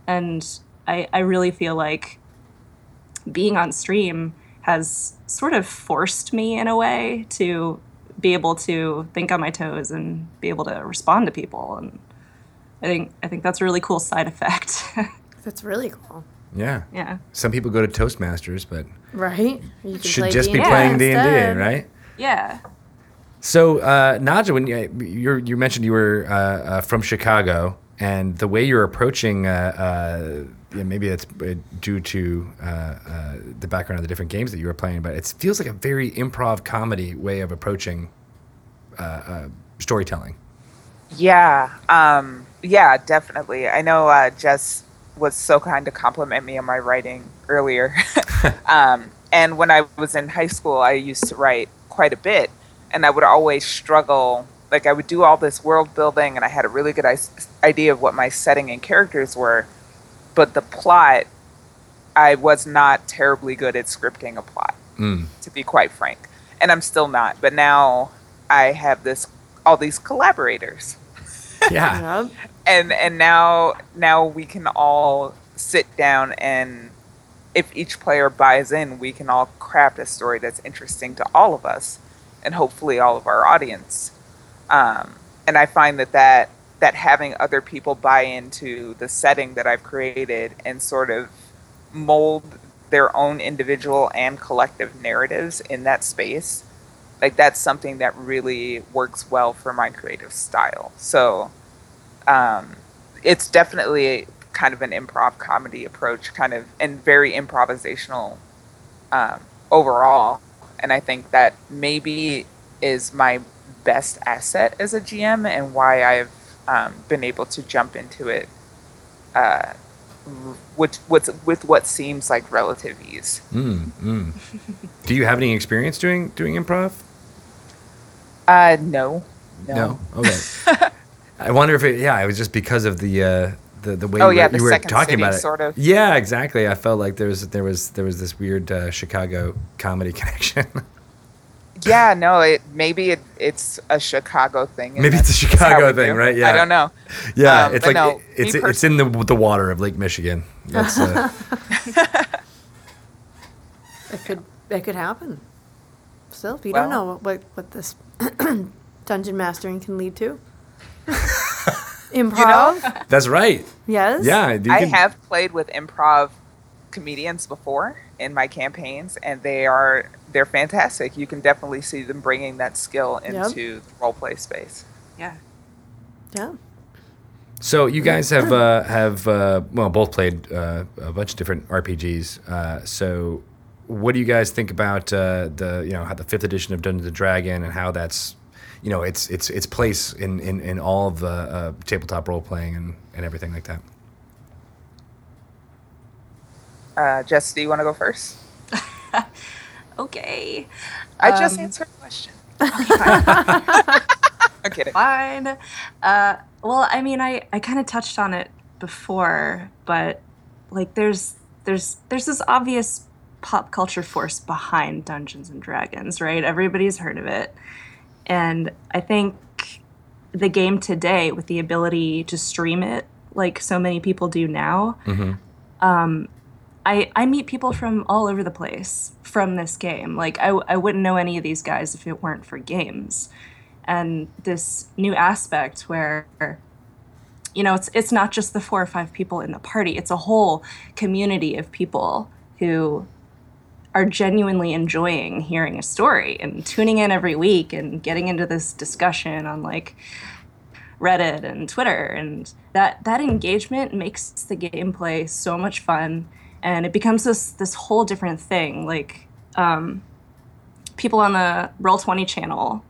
And I, I really feel like being on stream has sort of forced me in a way to be able to think on my toes and be able to respond to people and I think I think that's a really cool side effect. That's really cool. Yeah. yeah. Some people go to Toastmasters, but Right? You can should play just be D&D playing D and D, right? Yeah. So, uh, Naja, when you you're, you mentioned you were uh, uh, from Chicago, and the way you're approaching, uh, uh, yeah, maybe it's uh, due to uh, uh, the background of the different games that you were playing, but it feels like a very improv comedy way of approaching uh, storytelling. Yeah, um, yeah, definitely. I know Jess was so kind to compliment me on my writing earlier. um, and when I was in high school, I used to write quite a bit, and I would always struggle. Like I would do all this world building, and I had a really good idea of what my setting and characters were, but the plot, I was not terribly good at scripting a plot Mm. to be quite frank. And I'm still not. But now I have this all these collaborators. Yeah. And and now now we can all sit down and if each player buys in, we can all craft a story that's interesting to all of us and hopefully all of our audience. Um, and I find that, that that having other people buy into the setting that I've created and sort of mold their own individual and collective narratives in that space like that's something that really works well for my creative style. So um, it's definitely kind of an improv comedy approach kind of and very improvisational um, overall. And i think that maybe is my best asset as a gm and why i've um, been able to jump into it uh, with, with, with what seems like relative ease Mm, mm. Do you have any experience doing doing improv? uh, no no, Okay. I wonder if it. Yeah, it was just because of the uh, the the way Oh, you, yeah, the you were talking City about it. sort of. Yeah, exactly. I felt like there was there was there was this weird uh, Chicago comedy connection. Yeah, no, it maybe it, it's a Chicago thing. Maybe it's a Chicago thing, do. right? Yeah. I don't know. yeah, Um, it's like no, it- it's me it's in the the water of Lake Michigan. That's uh, It could it could happen. Still, if you don't know what, what, what this dungeon mastering can lead to. Improv? that's right. yes. Yeah, you I can- have played with improv comedians before in my campaigns, and they are they're fantastic. You can definitely see them bringing that skill Yep. into the role play space. Yeah. Yeah. So you guys have uh, have uh, well both played uh, a bunch of different RPGs. Uh, so what do you guys think about uh, the you know how the fifth edition of Dungeons and Dragon and how that's you know its its its place in in, in all of the uh, tabletop role playing and, and everything like that. Uh, Jess, do you want to go first? Okay. I just Um, answered the question. I'm kidding. Fine. Uh, well, I mean, I, I kind of touched on it before, but like, there's there's there's this obvious pop culture force behind Dungeons and Dragons, right? Everybody's heard of it, and I think the game today, with the ability to stream it, like so many people do now, um, I, I meet people from all over the place from this game. Like, I, I wouldn't know any of these guys if it weren't for games. And this new aspect where, you know, it's, it's not just the four or five people in the party, it's a whole community of people who are genuinely enjoying hearing a story and tuning in every week and getting into this discussion on like Reddit and Twitter and that that engagement makes the gameplay so much fun and it becomes this this whole different thing like um, people on the Roll20 channel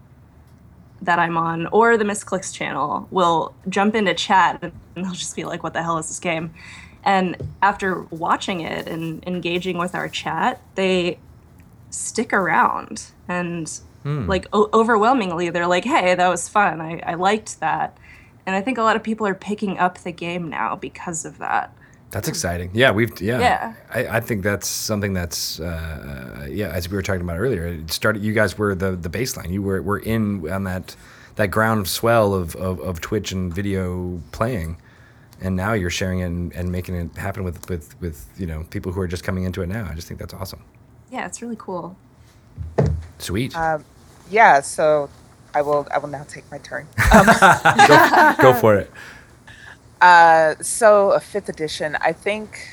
that I'm on or the Misscliks channel will jump into chat and they'll just be like what the hell is this game? And after watching it and engaging with our chat they stick around and like o- overwhelmingly they're like hey that was fun. I, I liked that. And i think a lot of people are picking up the game now because of that That's exciting. Yeah, we've yeah. Yeah. I, I think that's something that's uh, yeah. As we were talking about earlier, it started. You guys were the the baseline. You were were in on that that ground swell of, of, of Twitch and video playing, and now you're sharing it and, and making it happen with, with with you know people who are just coming into it now. I just think that's awesome. Yeah, it's really cool. Sweet. Um, yeah, so I will I will now take my turn. go, go for it. Uh, so a fifth edition, I think.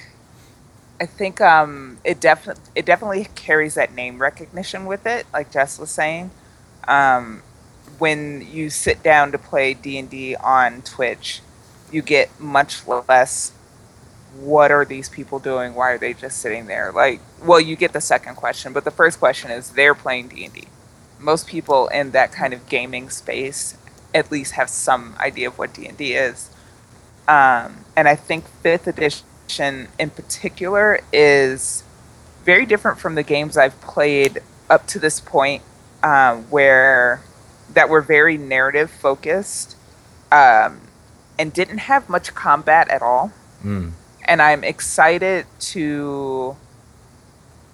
I think um, it definitely it definitely carries that name recognition with it, like Jess was saying. Um, when you sit down to play D and D on Twitch, you get much less. What are these people doing? Why are they just sitting there? Like, well, you get the second question, but the first question is they're playing D and D. Most people in that kind of gaming space at least have some idea of what D and D is. Um, and I think fifth edition in particular is very different from the games I've played up to this point, um, where that were very narrative focused um, and didn't have much combat at all. Mm. And I'm excited to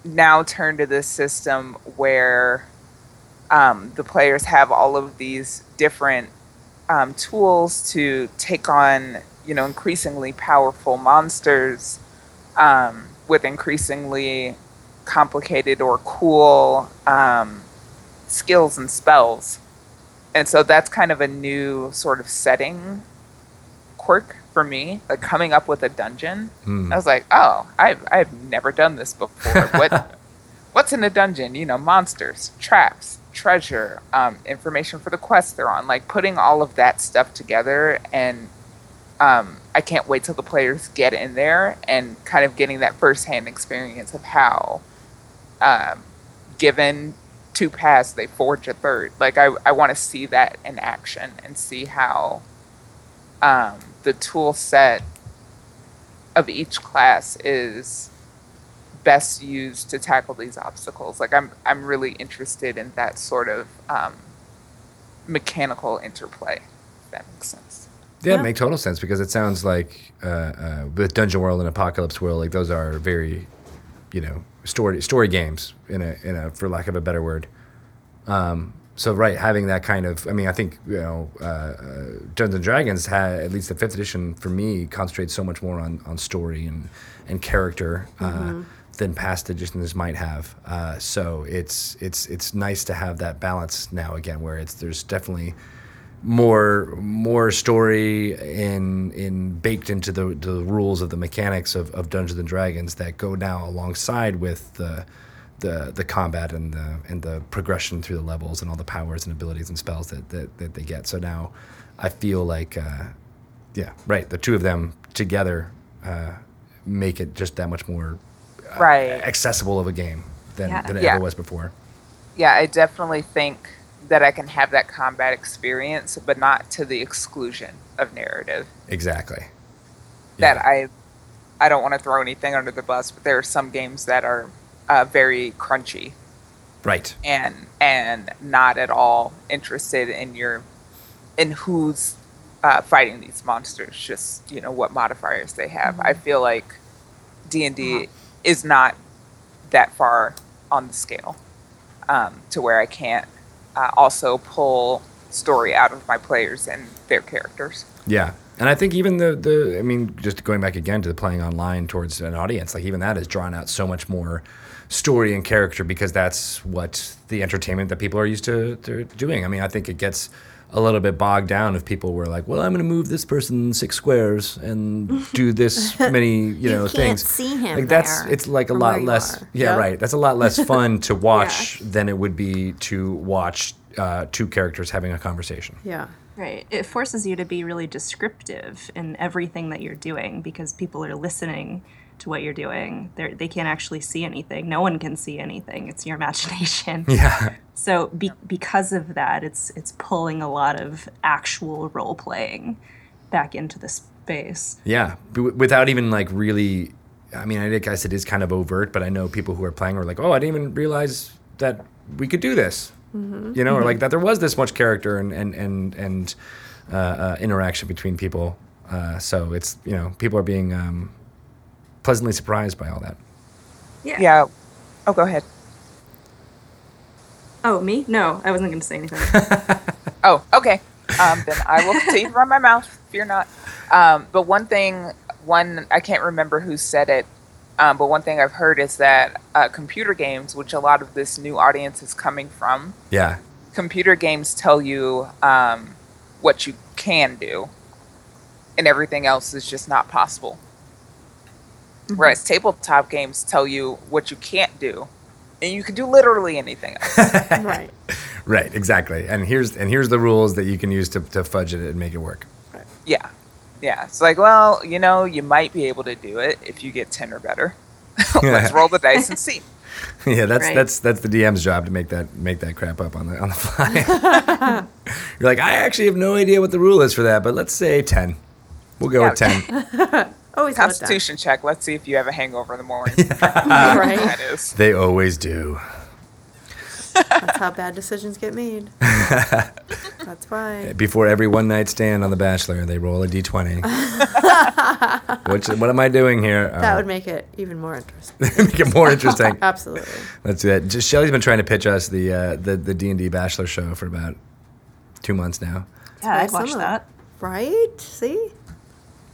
now turn to this system where um, the players have all of these different um, tools to take on you know increasingly powerful monsters um, with increasingly complicated or cool um, skills and spells. And so that's kind of a new sort of setting quirk for me like coming up with a dungeon. Mm. i was like oh i've, I've never done this before. What what's in a dungeon? You know monsters traps treasure um, information for the quest they're on like putting all of that stuff together and um, I can't wait till the players get in there and kind of getting that firsthand experience of how, um, given two paths, they forge a third. Like, I, I want to see that in action and see how um, the tool set of each class is best used to tackle these obstacles. Like, I'm, I'm really interested in that sort of um, mechanical interplay, if that makes sense. Yeah, Yeah. it makes total sense because it sounds like uh, uh, with Dungeon World and Apocalypse World, like those are very, you know, story story games in a in a for lack of a better word. Um, so right, having that kind of, I mean, I think you know, uh, uh, Dungeons and Dragons had at least the fifth edition for me concentrates so much more on on story and and character. Uh, than past editions might have, uh, so it's it's it's nice to have that balance now again, where it's there's definitely more more story in in baked into the the rules of the mechanics of, of Dungeons and Dragons that go now alongside with the the the combat and the and the progression through the levels and all the powers and abilities and spells that that, that they get. So now I feel like uh, yeah, right, the two of them together uh, make it just that much more uh, Right. accessible of a game than, Yeah. than it Yeah. ever was before. yeah, I definitely think that I can have that combat experience, but not to the exclusion of narrative. Exactly. That I, I don't want to throw anything under the bus, but there are some games that are uh, very crunchy Right. and and not at all interested in your, in who's uh, fighting these monsters. Just you know what modifiers they have. I feel like D and D is not that far on the scale um, to where I can't uh, also pull story out of my players and their characters. Yeah. And I think even the, the I mean, just going back again to the playing online towards an audience, like even that is drawn out so much more story and character because that's what the entertainment that people are used to, to doing. I mean, I think it gets a little bit bogged down if people were like, well, I'm going to move this person six squares and do this many, you know, can't things. see him Like that's, it's like a lot less, yeah, Yep. right. That's a lot less fun to watch than it would be to watch uh, two characters having a conversation. Yeah. Right. It forces you to be really descriptive in everything that you're doing because people are listening to what you're doing. They're, they can't actually see anything. No one can see anything. It's your imagination. Yeah. So be, because of that, it's it's pulling a lot of actual role playing back into the space. Yeah, without even like really. I mean, I guess it is kind of overt, but I know people who are playing are like, "Oh, I didn't even realize that we could do this," you know, or like that there was this much character and and and and uh, uh, interaction between people. Uh, so it's you know, people are being um, pleasantly surprised by all that. Yeah. Yeah. Oh, go ahead. Oh, me? No, I wasn't going to say anything. Oh, okay. Um, then I will continue to run my mouth. Fear not. Um, but one thing, one I can't remember who said it, um, but one thing I've heard is that uh, computer games, which a lot of this new audience is coming from, Yeah. computer games tell you um, what you can do, and everything else is just not possible. Mm-hmm. Whereas tabletop games tell you what you can't do, and you can do literally anything else. right. Right. Exactly. And here's and here's the rules that you can use to, to fudge it and make it work. yeah, yeah. It's like, well, you know, you might be able to do it if you get ten or better. Let's roll the dice and see. yeah, that's Right. that's that's the DM's job to make that make that crap up on the on the fly. You're like, I actually have no idea what the rule is for that, but let's say ten. We'll go with ten. Always have it Constitution check. Let's see if you have a hangover in the morning. done. right. that is. they always do. That's how bad decisions get made. That's why. Before every one night stand on The Bachelor, they roll a d20. Which what am I doing here? That Uh, would make it even more interesting. make it more interesting. Absolutely. Let's do that. Just Shelly's been trying to pitch us the uh, the the D and D Bachelor show for about two months now. Yeah, I'd watch that. Right? See?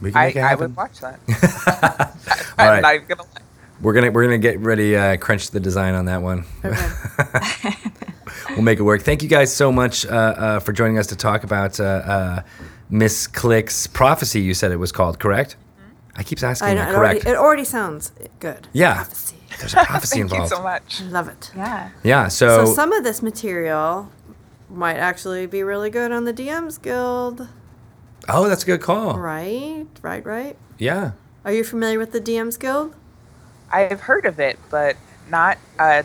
We can I, make it I would watch that. I'm right. not even gonna lie. We're gonna we're gonna get ready. Uh, crunch the design on that one. Okay. We'll make it work. Thank you guys so much uh, uh, for joining us to talk about uh, uh, Misscliks prophecy. You said it was called, correct? I keep asking. I know. that, It already, correct? it already sounds good. yeah. Prophecy. There's a prophecy Thank you so much. I love it. Yeah. Yeah. So So, some of this material might actually be really good on the DMs Guild. Oh, that's a good call. Right? Right, right. Yeah. Are you familiar with the DMs Guild? I've heard of it, but not uh,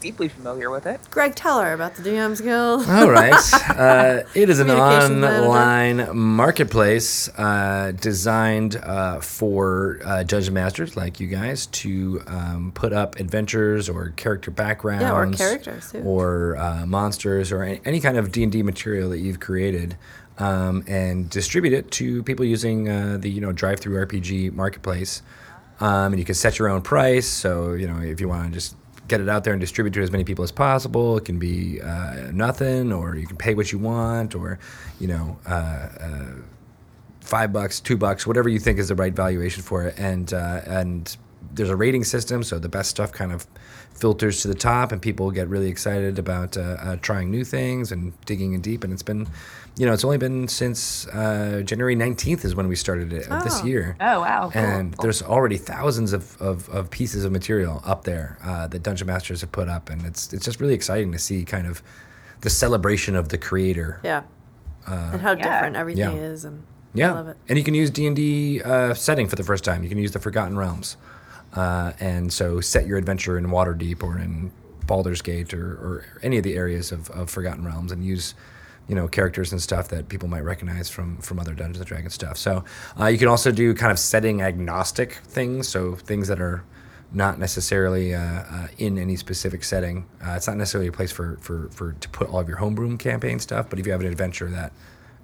deeply familiar with it. Greg, tell her about the DMs Guild. All right. Uh, it is an Communications manager. online marketplace uh, designed uh, for uh, judges and masters like you guys to um, put up adventures or character backgrounds, Yeah, or characters, too. or uh, monsters, or any, any kind of D and D material that you've created. Um, and distribute it to people using uh, the you know DriveThruRPG marketplace, um, and you can set your own price. So you know if you want to just get it out there and distribute to as many people as possible, it can be uh, nothing, or you can pay what you want, or you know uh, uh, five bucks, two bucks, whatever you think is the right valuation for it. And uh, and there's a rating system, so the best stuff kind of filters to the top, and people get really excited about uh, uh, trying new things and digging in deep. And it's been, you know, it's only been since uh, January 19th is when we started it of this Oh. year. Oh wow. Cool. And there's already thousands of, of, of pieces of material up there uh, that Dungeon Masters have put up, and it's it's just really exciting to see kind of the celebration of the creator. yeah. and how Yeah. different everything Yeah. is. And Yeah, I love it. and you can use D and D uh, setting for the first time. You can use the Forgotten Realms, uh, and so set your adventure in Waterdeep or in Baldur's Gate or, or any of the areas of, of Forgotten Realms, and use you know characters and stuff that people might recognize from from other Dungeons and Dragons stuff. So uh, you can also do kind of setting agnostic things, so things that are not necessarily uh, uh, in any specific setting. Uh, it's not necessarily a place for, for, for to put all of your homebrew campaign stuff, but if you have an adventure that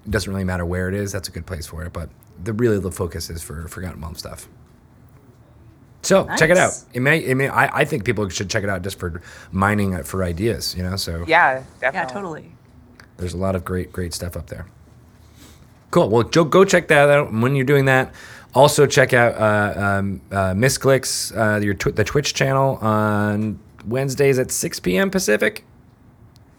doesn't really matter where it is, that's a good place for it. But the really the focus is for Forgotten Realm stuff. So check it out. It may, it may. I, I think people should check it out just for mining it for ideas. You know, so Yeah, definitely. yeah, totally. There's a lot of great, great stuff up there. Cool. Well, Joe, go check that out. And when you're doing that, also check out uh, um, uh, Misscliks, uh, your tw- the Twitch channel on Wednesdays at 6 p.m. Pacific.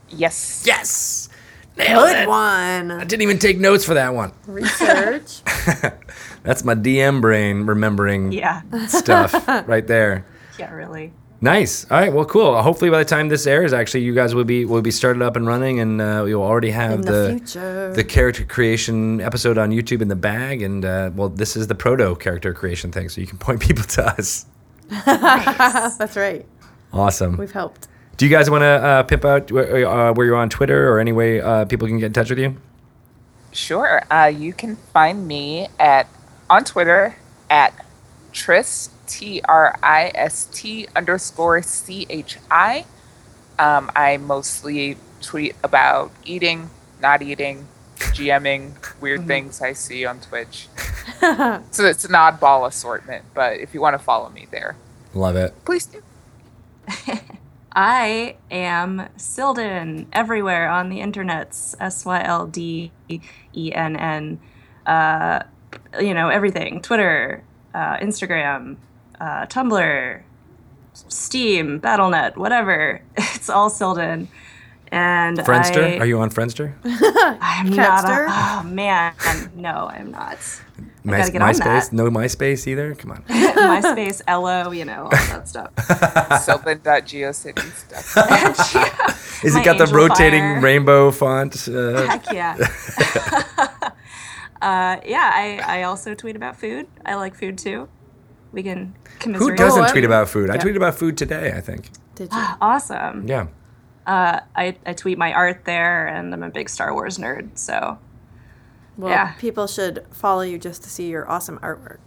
Yes. Yes, nailed Good it. I didn't even take notes for that one. Research. That's my DM brain remembering Yeah. stuff right there. Yeah, really. Nice. All right. Well, cool. Hopefully, by the time this airs, actually, you guys will be will be started up and running, and uh, you'll already have In the future. the character creation episode on YouTube in the bag. And uh, well, this is the proto character creation thing, so you can point people to us. That's right. Awesome. We've helped. Do you guys want to uh, pimp out where, uh, where you're on Twitter or any way uh, people can get in touch with you? Sure. Uh, you can find me at on Twitter at Tris T R I S T underscore C H I. Um, I mostly tweet about eating, not eating, GMing, weird things I see on Twitch. so it's an oddball assortment, but if you want to follow me there, Love it. please do. I am Sylden everywhere on the internets. S Y L D E N N. Uh, you know, everything Twitter, uh, Instagram, uh, Tumblr, Steam, Battle.net, whatever. It's all Sylden. And Friendster? I, Are you on Friendster? I'm not. A, oh man, no, I'm not. My, gotta on MySpace? that. No MySpace either? Come on. MySpace, Ello, you know, all that stuff. Sylvan.geocities stuff. Is it got the rotating Fire. rainbow font? Uh, Heck yeah. uh, yeah, I, I also tweet about food. I like food too. We can who doesn't tweet about food? I tweeted about food today, I think. Did you? Awesome. Yeah. Uh, I, I tweet my art there, and I'm a big Star Wars nerd. So Well, Yeah. people should follow you just to see your awesome artwork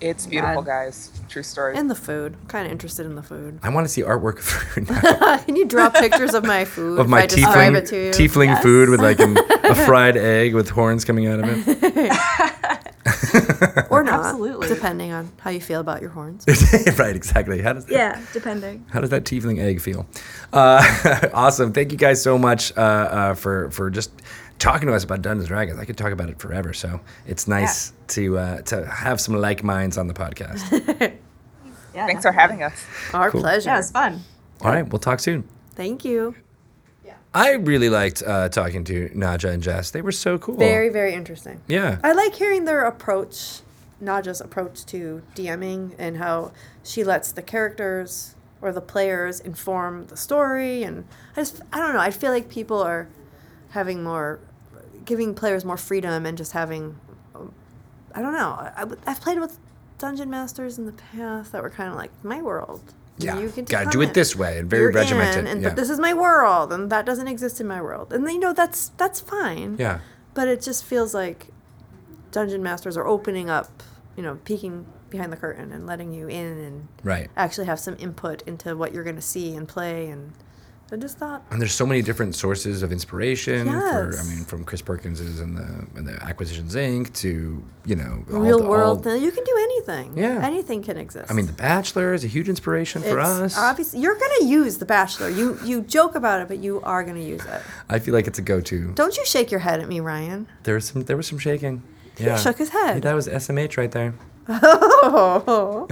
It's beautiful, God. guys. True story. and the food. I'm kind of interested in the food. I want to see artwork of food now. Can you draw pictures of my food? of my I describe tiefling, it to you? tiefling Yes. food with like an, a fried egg with horns coming out of it. or not, Absolutely. depending on how you feel about your horns. right, exactly. How does that, yeah, depending. how does that tiefling egg feel? Uh, awesome. Thank you guys so much uh, uh, for for just talking to us about Dungeons and Dragons. I could talk about it forever. So it's nice to uh, to have some like minds on the podcast. Yeah. Thanks for having us. Our Cool. pleasure. Yeah, it was fun. All right, we'll talk soon. Thank you. I really liked uh, talking to Naja and Jess. They were so cool. Very, very interesting. Yeah. I like hearing their approach, Naja's approach to DMing and how she lets the characters or the players inform the story. And I just, I don't know, I feel like people are having more, giving players more freedom and just having, I don't know. I, have played with dungeon masters in the past that were kind of like, my world. Yeah, You to gotta do it this way and very You're regimented, in, and yeah. but this is my world, and that doesn't exist in my world. And you know that's that's fine. Yeah. But it just feels like dungeon masters are opening up, you know, peeking behind the curtain and letting you in and Right. actually have some input into what you're going to see and play. And I just thought, And there's so many different sources of inspiration for I mean from Chris Perkins's and the and the Acquisitions Inc. to, you know, real the- world all- You can do anything. Yeah. Anything can exist. I mean, The Bachelor is a huge inspiration for us. Obviously, you're going to use The Bachelor. You you joke about it, but you are going to use it. I feel like it's a go-to. Don't you shake your head at me, Ryan. There was some there was some shaking. Yeah. He shook his head. That was SMH right there. Oh.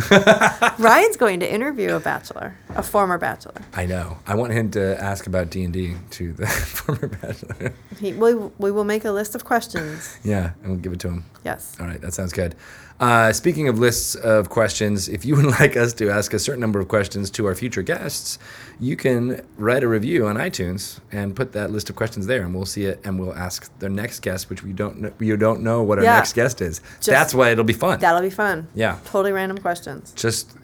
Ryan's going to interview a bachelor, a former bachelor. I know. I want him to ask about D&D to the former Bachelor. He, we, we will make a list of questions. yeah, and we'll give it to him. Yes. All right, that sounds good. Uh, speaking of lists of questions, if you would like us to ask a certain number of questions to our future guests, you can write a review on iTunes and put that list of questions there, and we'll see it, and we'll ask their next guest, which we don't know, you don't know what our Yeah. next guest is. That's why it'll be fun. That'll be fun. Yeah. Totally random questions. Just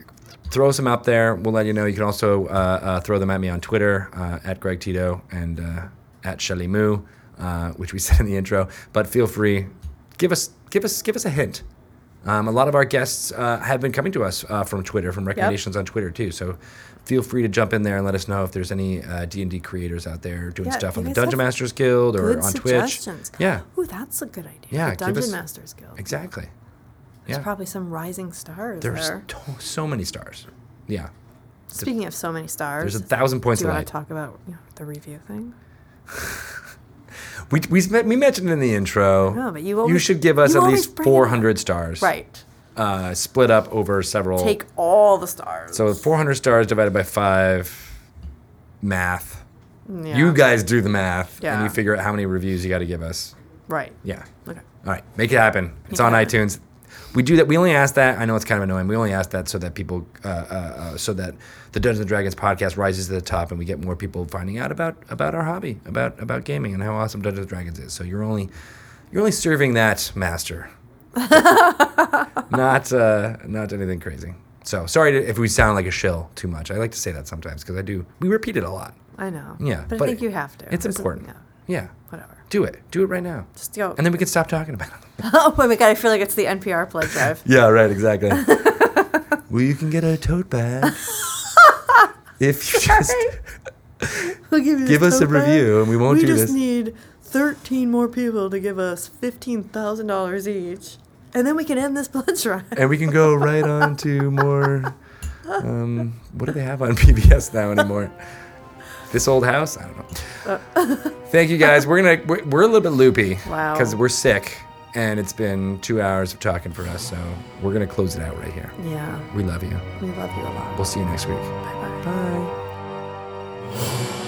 throw some out there. We'll let you know. You can also uh, uh, throw them at me on Twitter uh, at Greg Tito and uh, at Shelly Moo, uh, which we said in the intro. But feel free, give us give us give us a hint. Um, a lot of our guests uh, have been coming to us uh, from Twitter, from recommendations on Twitter too. So feel free to jump in there and let us know if there's any uh, D and D creators out there doing Yeah, stuff on the Dungeon Masters Guild or on. Twitch. Yeah, Ooh, that's a good idea. Yeah, The Dungeon us- Masters Guild. exactly. There's Yeah, probably some rising stars there's there. to- so many stars. Yeah, Speaking of so many stars, there's a thousand points do you want to talk about you know, the review thing? We, we, we mentioned in the intro. No, but you you should give us at least bring it up. 400 stars. Right. Uh, split up over several. Take all the stars. so 400 stars divided by five. Math. Yeah. You guys do the math, and you figure out how many reviews you got to give us. Right. Yeah. Okay. All right, make it happen. It's on iTunes. We do that. We only ask that. I know it's kind of annoying. We only ask that so that people, uh, uh, uh, so that the Dungeons and Dragons podcast rises to the top, and we get more people finding out about about our hobby, about about gaming, and how awesome Dungeons and Dragons is. So you're only you're only serving that master, not uh, not anything crazy. So sorry to, if we sound like a shill too much. I like to say that sometimes because I do. We repeat it a lot. I know. Yeah, But, but I think you have to. It's important. yeah. Yeah, Whatever. Do it. Do it right now, Just go. and then we can stop talking about it. oh my god! I feel like it's the NPR play drive. Yeah, right, exactly. well, you can get a tote bag if you just We'll give you give us a bag. review, and we won't we do this. We just need 13 more people to give us $15,000 each. And then we can end this blood drive. and we can go right on to more. Um, what do they have on PBS now anymore? this old house. I don't know. Uh. Thank you guys. We're gonna we're, we're a little bit loopy because wow. we're sick and it's been two hours of talking for us. So we're gonna close it out right here. Yeah. We love you. We love you a lot. We'll see you next week. Bye-bye. Bye.